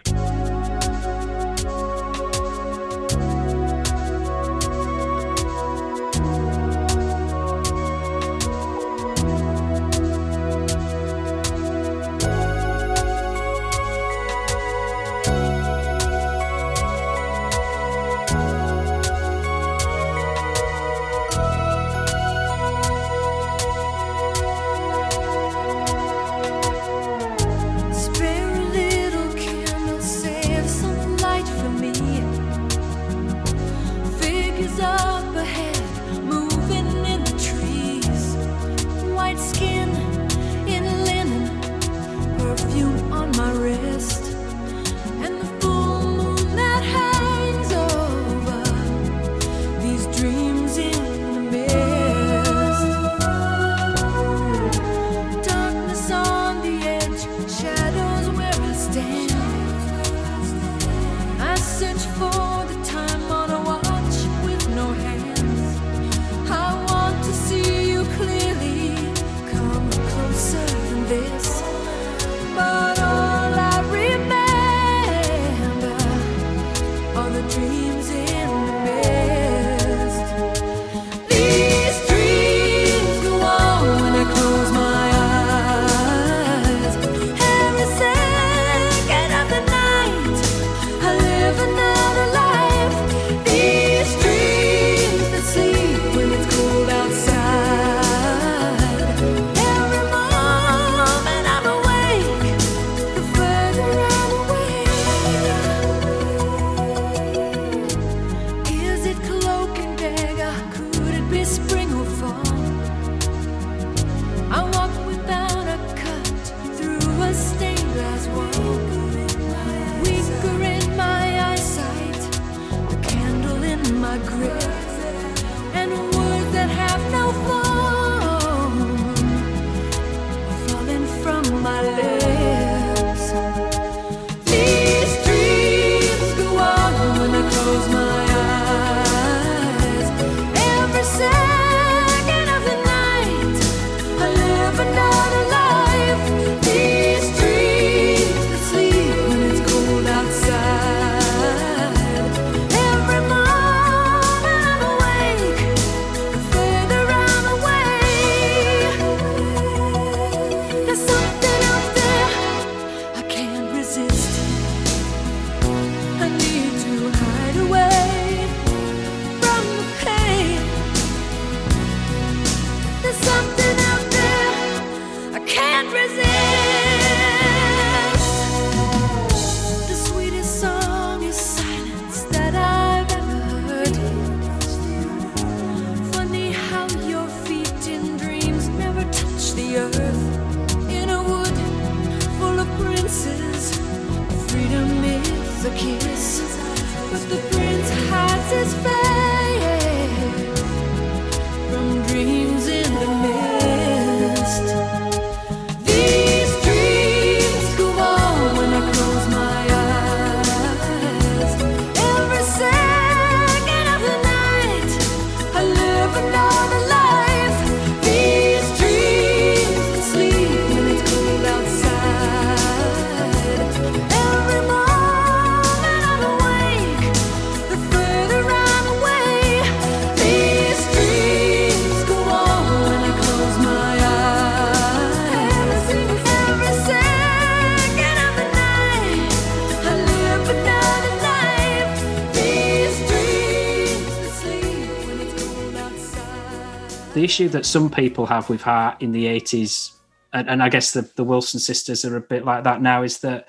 The issue that some people have with Heart in the 80s, and, and I guess the, the Wilson sisters are a bit like that now, is that,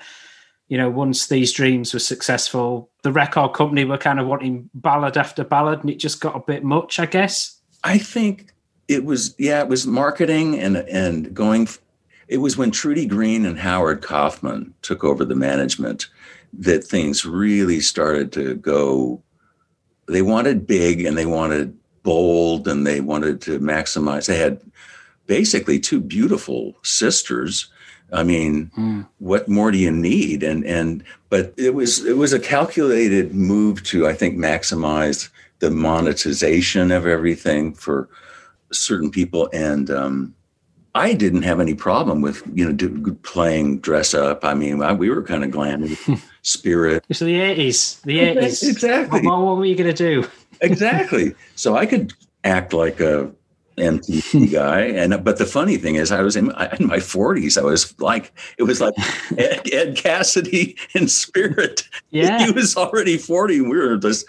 you know, once these dreams were successful, the record company were kind of wanting ballad after ballad, and it just got a bit much, I guess. I think it was yeah, it was marketing and and going. It was when Trudy Green and Howard Kaufman took over the management that things really started to go. They wanted big and they wanted bold and they wanted to maximize. They had basically two beautiful sisters. I mean, what more do you need? And and but it was it was a calculated move to I think maximize the monetization of everything for certain people and um I didn't have any problem with you know do, playing dress up. I mean, I, we were kind of glammy, spirit, So the 80s, the 80s. Exactly. What, what were you going to do? exactly. So I could act like a MTV guy, and but the funny thing is, I was in, in my forties. I was like, it was like Ed, Ed Cassidy in spirit. Yeah. he was already forty. We were just,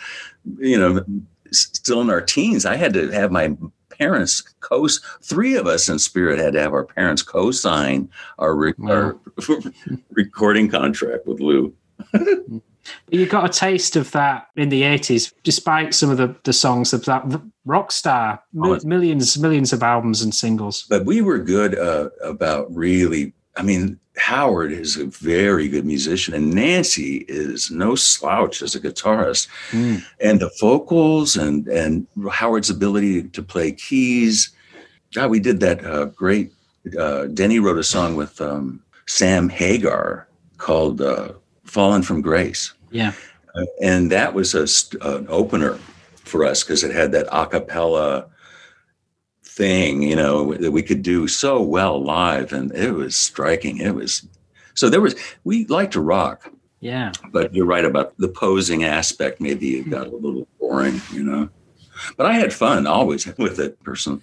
you know, still in our teens. I had to have my parents co three of us in spirit had to have our parents co-sign our, re- our recording contract with Lou. You got a taste of that in the 80s, despite some of the, the songs of that rock star, Oh, millions, millions of albums and singles. but we were good uh, about really i mean howard is a very good musician and nancy is no slouch as a guitarist. And the vocals and and howard's ability to play keys. God we did that uh, great uh, denny wrote a song with um, sam hagar called uh, fallen from grace. Yeah. Uh, and that was a, st- an opener for us because it had that a cappella thing, you know, that we could do so well live, and it was striking. It was so there was we like to rock, Yeah. but you're right about the posing aspect. Maybe it got a little boring, you know. But I had fun always with it, person.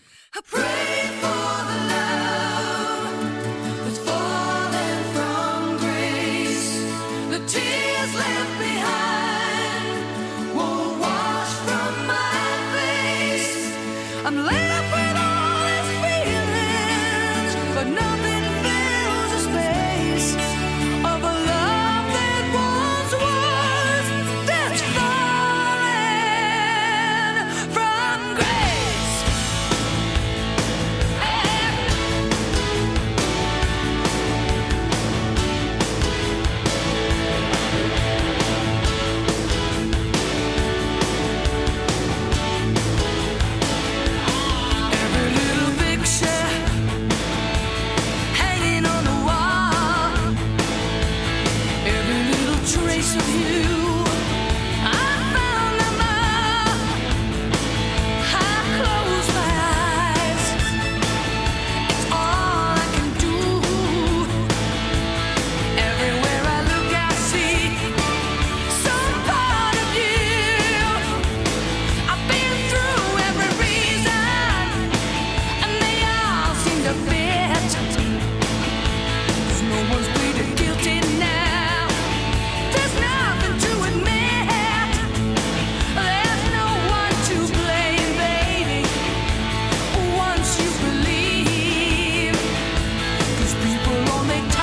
make time.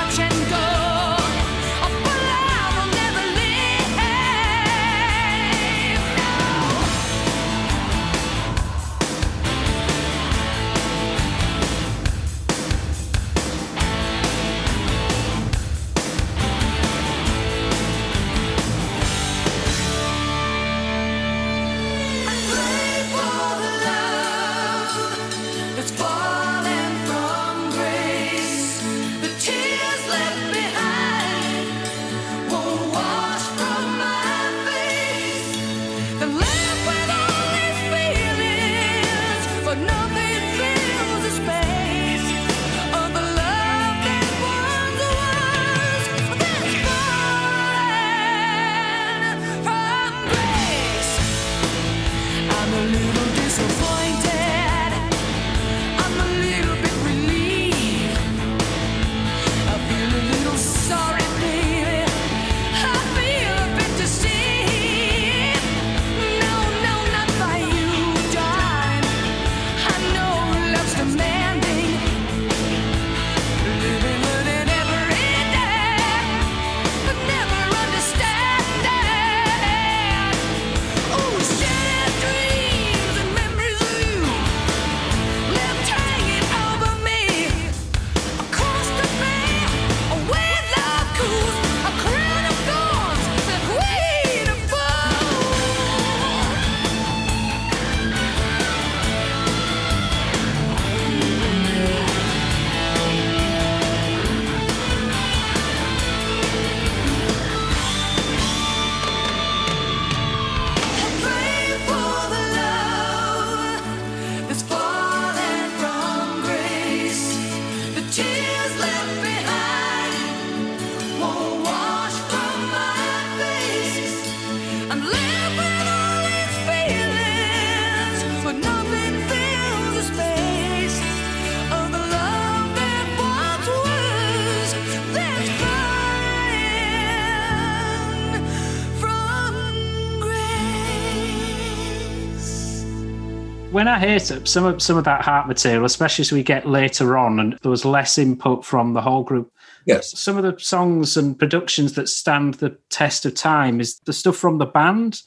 When I hear some some of some of that heart material, especially as we get later on, and there was less input from the whole group, Yes. some of the songs and productions that stand the test of time is the stuff from the band,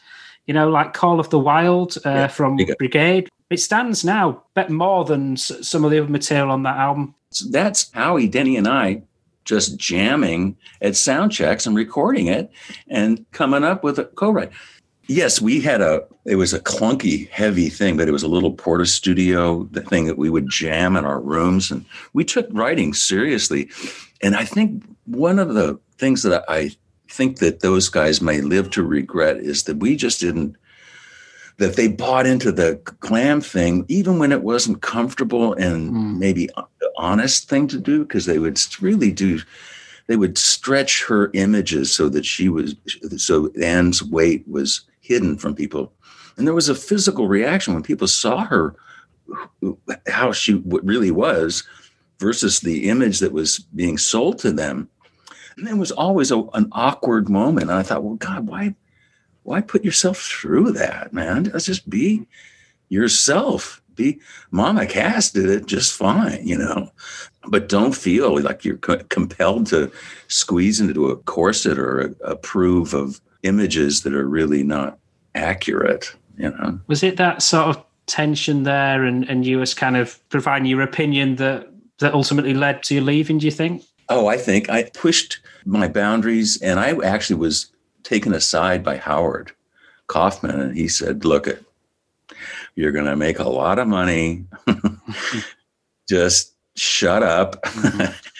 you know, like Call of the Wild uh, Yeah, from Brigade. It stands now, bet more than s- some of the other material on that album. So that's Howie, Denny, and I just jamming at sound checks and recording it and coming up with a co-write. Yes, we had a it was a clunky, heavy thing, but it was a little Porta Studio, the thing that we would jam in our rooms, and we took writing seriously. And I think one of the things that I think that those guys may live to regret is that we just didn't that they bought into the glam thing even when it wasn't comfortable and Mm. maybe the honest thing to do because they would really do they would stretch her images so that she was so Anne's weight was hidden from people. And there was a physical reaction when people saw her how she really was versus the image that was being sold to them. And there was always a, an awkward moment. And i thought well god why why put yourself through that man? Let's just be yourself. Be mama cass did it just fine you know? But don't feel like you're co- compelled to squeeze into a corset or approve of images that are really not accurate you know Was it that sort of tension there, and and you was kind of providing your opinion that that ultimately led to you leaving? Do you think? Oh, I think I pushed my boundaries and I actually was taken aside by Howard Kaufman and he said, look it, you're going to make a lot of money. just shut up. Mm-hmm.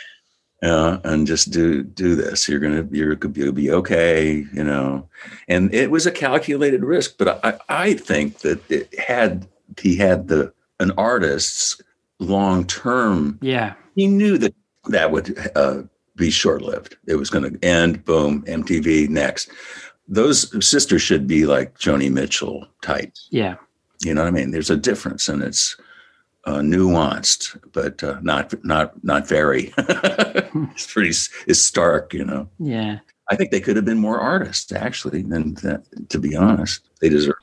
Uh, and just do do this. You're gonna you're gonna be, you'll be okay, you know. And it was a calculated risk, but I I think that it had he had the an artist's long term Yeah, he knew that that would uh, be short lived. It was going to end. Boom, MTV next. Those sisters should be like Joni Mitchell types. yeah. You know what I mean? There's a difference, and it's uh, nuanced, but uh, not not not very. it's pretty it's stark. You know. Yeah. I think they could have been more artists, actually, than that. To be honest, they deserve.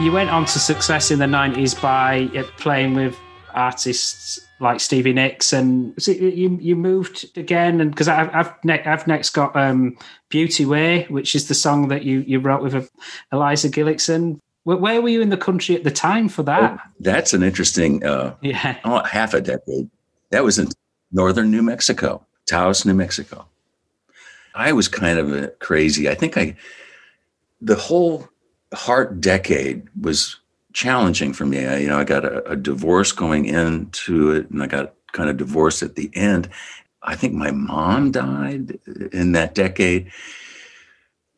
You went on to success in the 90s by uh, playing with artists like Stevie Nicks and it, you you moved again and because I've I've, ne- I've next got um, Beauty Way which is the song that you you wrote with uh, Eliza Gilkyson where, where were you in the country at the time for that That's an interesting uh, yeah oh, half a decade. That was in northern New Mexico, Taos, New Mexico. I was kind of crazy. I think I, the whole heart decade was challenging for me. I, you know, I got a, a divorce going into it, and I got kind of divorced at the end. I think my mom died in that decade.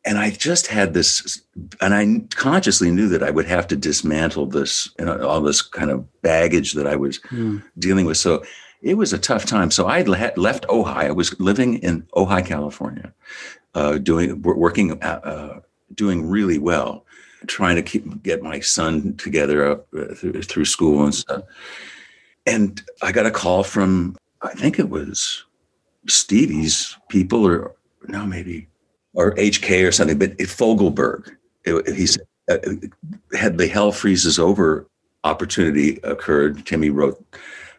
And I just had this, and I consciously knew that I would have to dismantle this, you know, all this kind of baggage that I was Mm. dealing with. So it was a tough time. So I had left Ojai. I was living in Ojai, California, uh, doing working, uh, uh, doing really well, trying to keep get my son together up uh, through, through school and stuff. And I got a call from I think it was Stevie's people, or no, maybe or HK or something, but Fogelberg. He said, uh, had the Hell Freezes Over opportunity occurred. Timmy wrote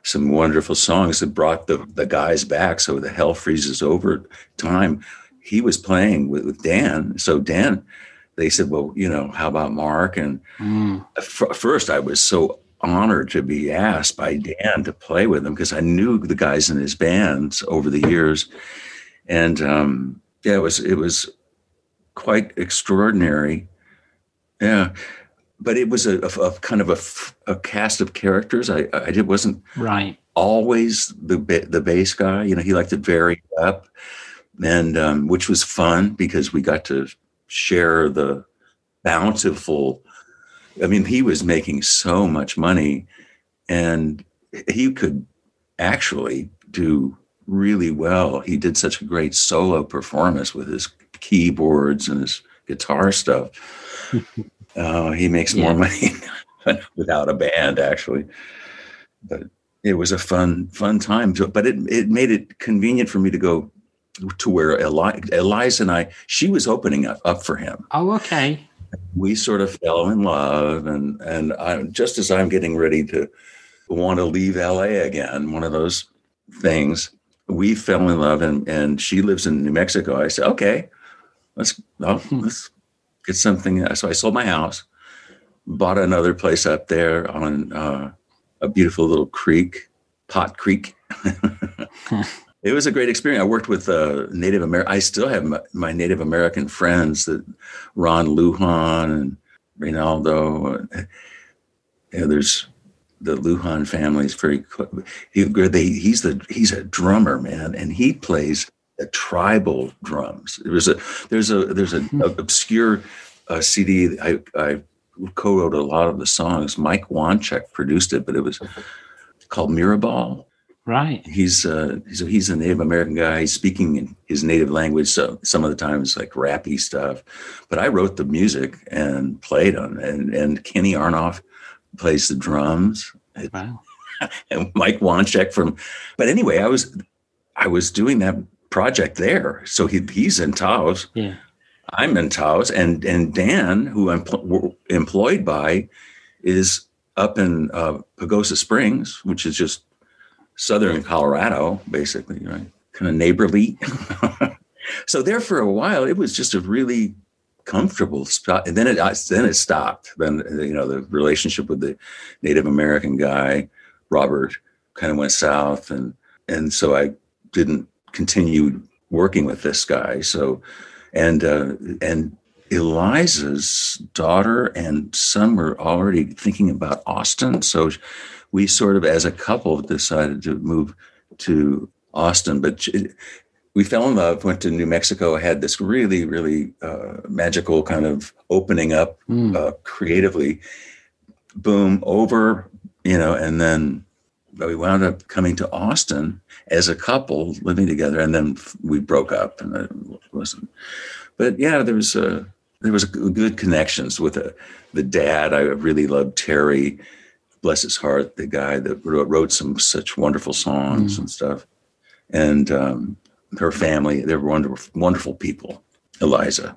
some wonderful songs that brought the, the guys back. So the Hell Freezes Over time, he was playing with, with Dan. So Dan, they said, well, you know, how about Mark? And Mm. f- first I was so honored to be asked by Dan to play with him because I knew the guys in his bands over the years. And um, yeah, it was it was quite extraordinary. Yeah, but it was a, a, a kind of a, a, cast of characters. I I did wasn't right always the the bass guy. You know, he liked to vary up, and um, which was fun because we got to share the bountiful. I mean, he was making so much money, and he could actually do really well. He did such a great solo performance with his keyboards and his guitar stuff. uh, he makes more money without a band, actually. But it was a fun, fun time. But it it made it convenient for me to go to where Eli, Eliza and I. She was opening up, up for him. oh okay We sort of fell in love, and and I, just as I'm getting ready to want to leave LA again, one of those things, we fell in love, and and she lives in New Mexico. I said, okay, let's well, let's get something. So I sold my house, bought another place up there on uh, a beautiful little creek, Pot Creek. it was a great experience. I worked with uh, Native American. I still have my, my Native American friends that Ron Lujan and Reynaldo. Uh, yeah, there's the Lujan family is very. He, they, he's the he's a drummer, man, and he plays the tribal drums. There's a there's a there's an obscure uh, CD. I I co-wrote a lot of the songs. Mike Wanchic produced it, but it was called Mirabal right he's uh he's, he's a Native American guy. He's speaking in his native language, so some of the time it's like rappy stuff. But I wrote the music and played on it, and and Kenny Aronoff plays the drums, wow and Mike Wanchic from. But anyway, I was I was doing that project there, so he he's in Taos. yeah I'm in Taos, and and Dan, who I'm pl- employed by, is up in uh, Pagosa Springs, which is just southern Colorado, basically, right? Kind of neighborly. so there for a while, it was just a really comfortable spot, and then it then it stopped. Then you know the relationship with the Native American guy, Robert, kind of went south, and and so I didn't continue working with this guy. So and uh, and Eliza's daughter and son were already thinking about Austin, so we sort of, as a couple, decided to move to Austin. But we fell in love, went to New Mexico, had this really, really uh, magical kind of opening up Mm. uh, creatively. Boom, over, you know, and then we wound up coming to Austin as a couple living together, and then we broke up, and it wasn't. But yeah, there was a there was good connections with a, the dad. I really loved Terry, bless his heart, the guy that wrote, wrote some such wonderful songs mm. and stuff. And um, her family, they were wonderful, wonderful people. Eliza.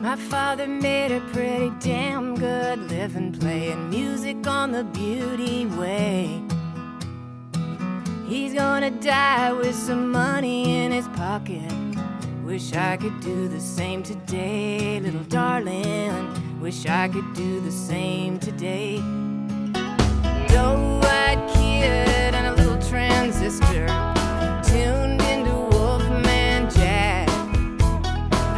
My father made a pretty damn good living playing music on the beauty way. He's gonna die with some money in his pocket. Wish I could do the same today, little darling. Wish I could do the same today. Doe-eyed kid and a little transistor tuned into Wolfman Jack.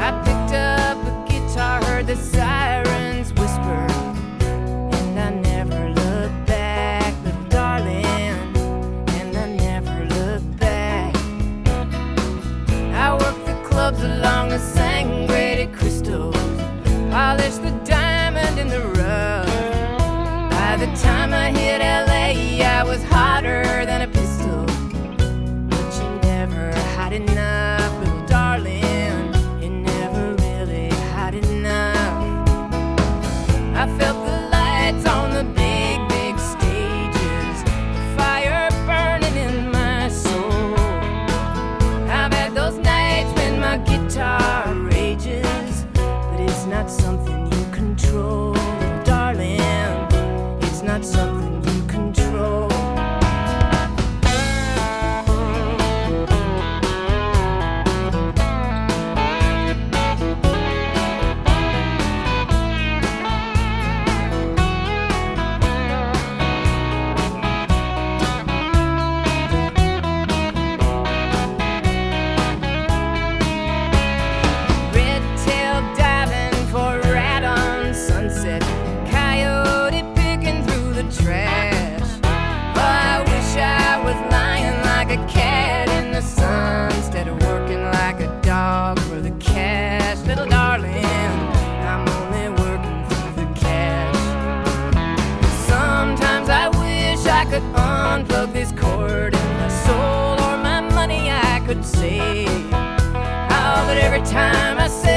I picked up a guitar, heard the sirens polished the diamond in the rough. By the time I hit LA, I was Could save. Oh, but every time I say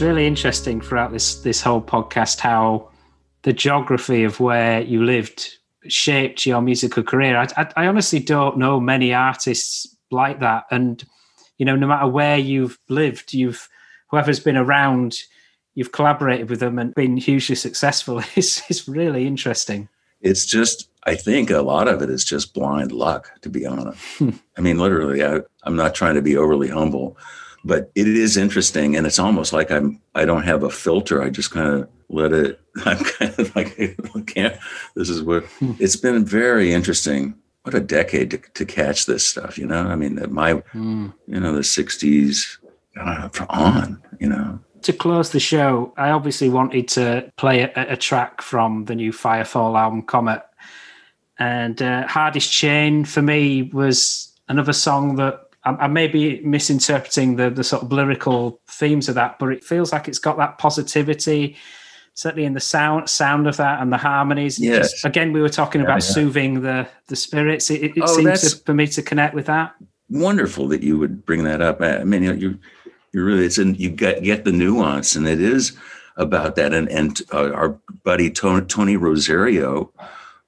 It's really interesting throughout this this whole podcast how the geography of where you lived shaped your musical career. I, I, I honestly don't know many artists like that, and you know, no matter where you've lived, you've whoever's been around, you've collaborated with them and been hugely successful. It's it's really interesting. It's just, I think a lot of it is just blind luck, to be honest. Hmm. I mean, literally, I, I'm not trying to be overly humble, but it is interesting. And it's almost like I'm, I don't have a filter. I just kind of let it, I'm kind of like, I can't, this is what, it's been very interesting. What a decade to, to catch this stuff, you know? I mean, my, Mm. you know, the 60s uh, on, you know? to close the show, I obviously wanted to play a, a track from the new Firefall album, Comet. And uh, Hardest Chain for me was another song that I, I may be misinterpreting the, the sort of lyrical themes of that, but it feels like it's got that positivity, certainly in the sound sound of that and the harmonies. Yes. just- again, we were talking Yeah, about yeah. soothing the the spirits. It, it, it Oh, seems to, for me to connect with that. wonderful that you would bring that up. I mean, you you you really it's in you get get the nuance, and it is about that. And and uh, our buddy Tony, Tony Rosario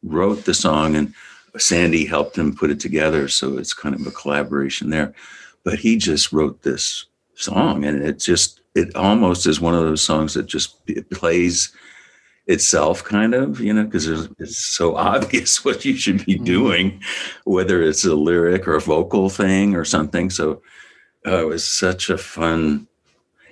wrote the song, and Sandy helped him put it together. So it's kind of a collaboration there. But he just wrote this song, and it just it almost is one of those songs that just it plays itself kind of you know because it's so obvious what you should be Mhm. doing whether it's a lyric or a vocal thing or something so uh, it was such a fun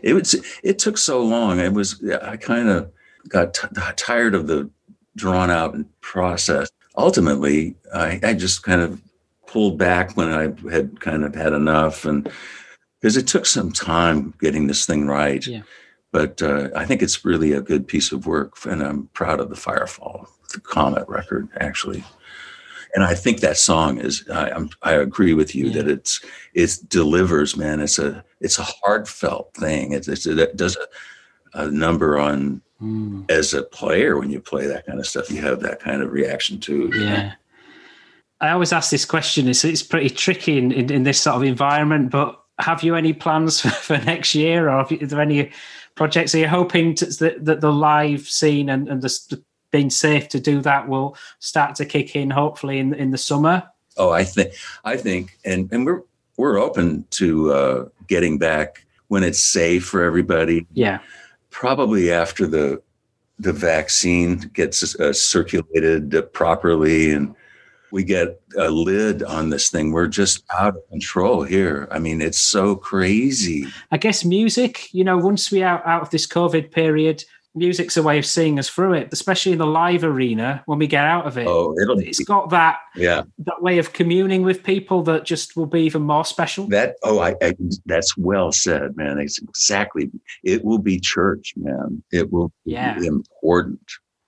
it was it took so long it was i kind of got t- tired of the drawn out process ultimately I, I just kind of pulled back when i had kind of had enough and because it took some time getting this thing right Yeah. but uh, i think it's really a good piece of work and i'm proud of the firefall the comet record actually and I think that song is. I, I'm, I agree with you Yeah. that it's it delivers, man. It's a it's a heartfelt thing. It's it does a, a number on Mm, as a player when you play that kind of stuff. You have that kind of reaction too. yeah. I always ask this question. It's it's pretty tricky in, in, in this sort of environment. But have you any plans for, for next year, or have you, are there any projects? Are you hoping to, that, that the live scene and, and the, s- being safe to do that will start to kick in, hopefully in in the summer? Oh, I think I think, and and we're we're open to uh, getting back when it's safe for everybody. Yeah, Probably after the the vaccine gets uh, circulated properly and we get a lid on this thing. We're just out of control here. I mean, it's so crazy. I guess music. You know, once we are out of this COVID period, music's a way of seeing us through it, especially in the live arena when we get out of it. Oh, it'll be, It's got that yeah. that way of communing with people that just will be even more special. That oh, I, I that's well said, man. It's exactly. It will be church, man. It will Yeah. be important.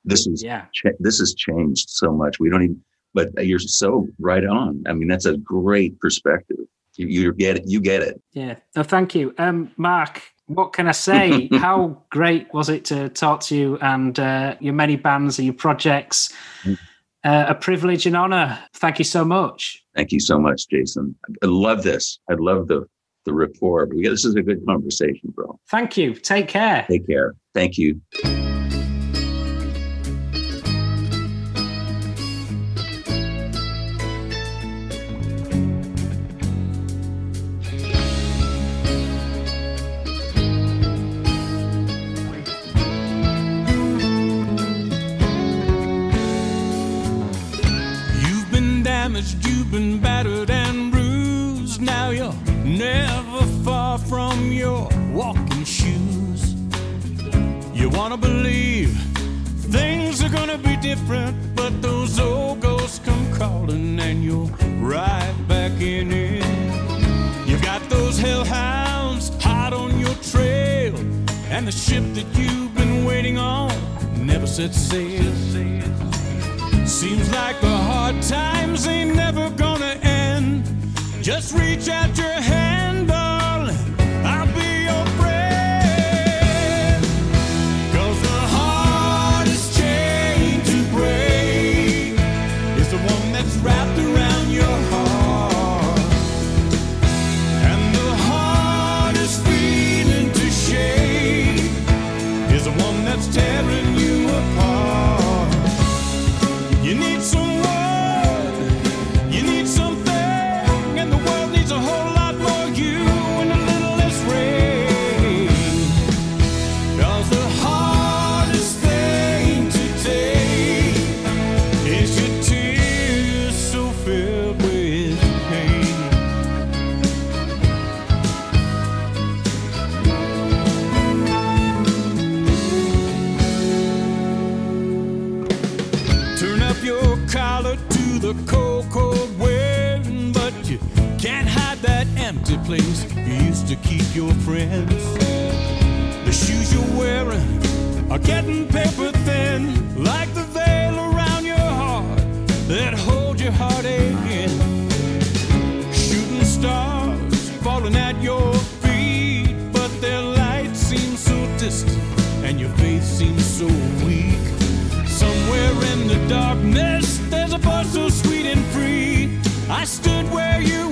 This is yeah. cha- this has changed so much. We don't even. But you're so right on. I mean, that's a great perspective. You, you get it. You get it. Yeah. No, thank you. Um, Mark, what can I say? How great was it to talk to you and uh, your many bands and your projects? Mm. Uh, a privilege and honor. Thank you so much. Thank you so much, Jason. I love this. I love the the rapport. This is a good conversation, bro. Thank you. Take care. Take care. Thank you. Different, but those old ghosts come crawling and you're right back in it. You've got those hellhounds hot on your trail, and the ship that you've been waiting on never set sail. Seems like the hard times ain't never gonna end. Just reach out your hand, place you used to keep your friends. The shoes you're wearing are getting paper thin, like the veil around your heart that holds your heart aching. Shooting stars falling at your feet, but their light seems so distant and your faith seems so weak. Somewhere in the darkness, there's a voice so sweet and free. I stood where you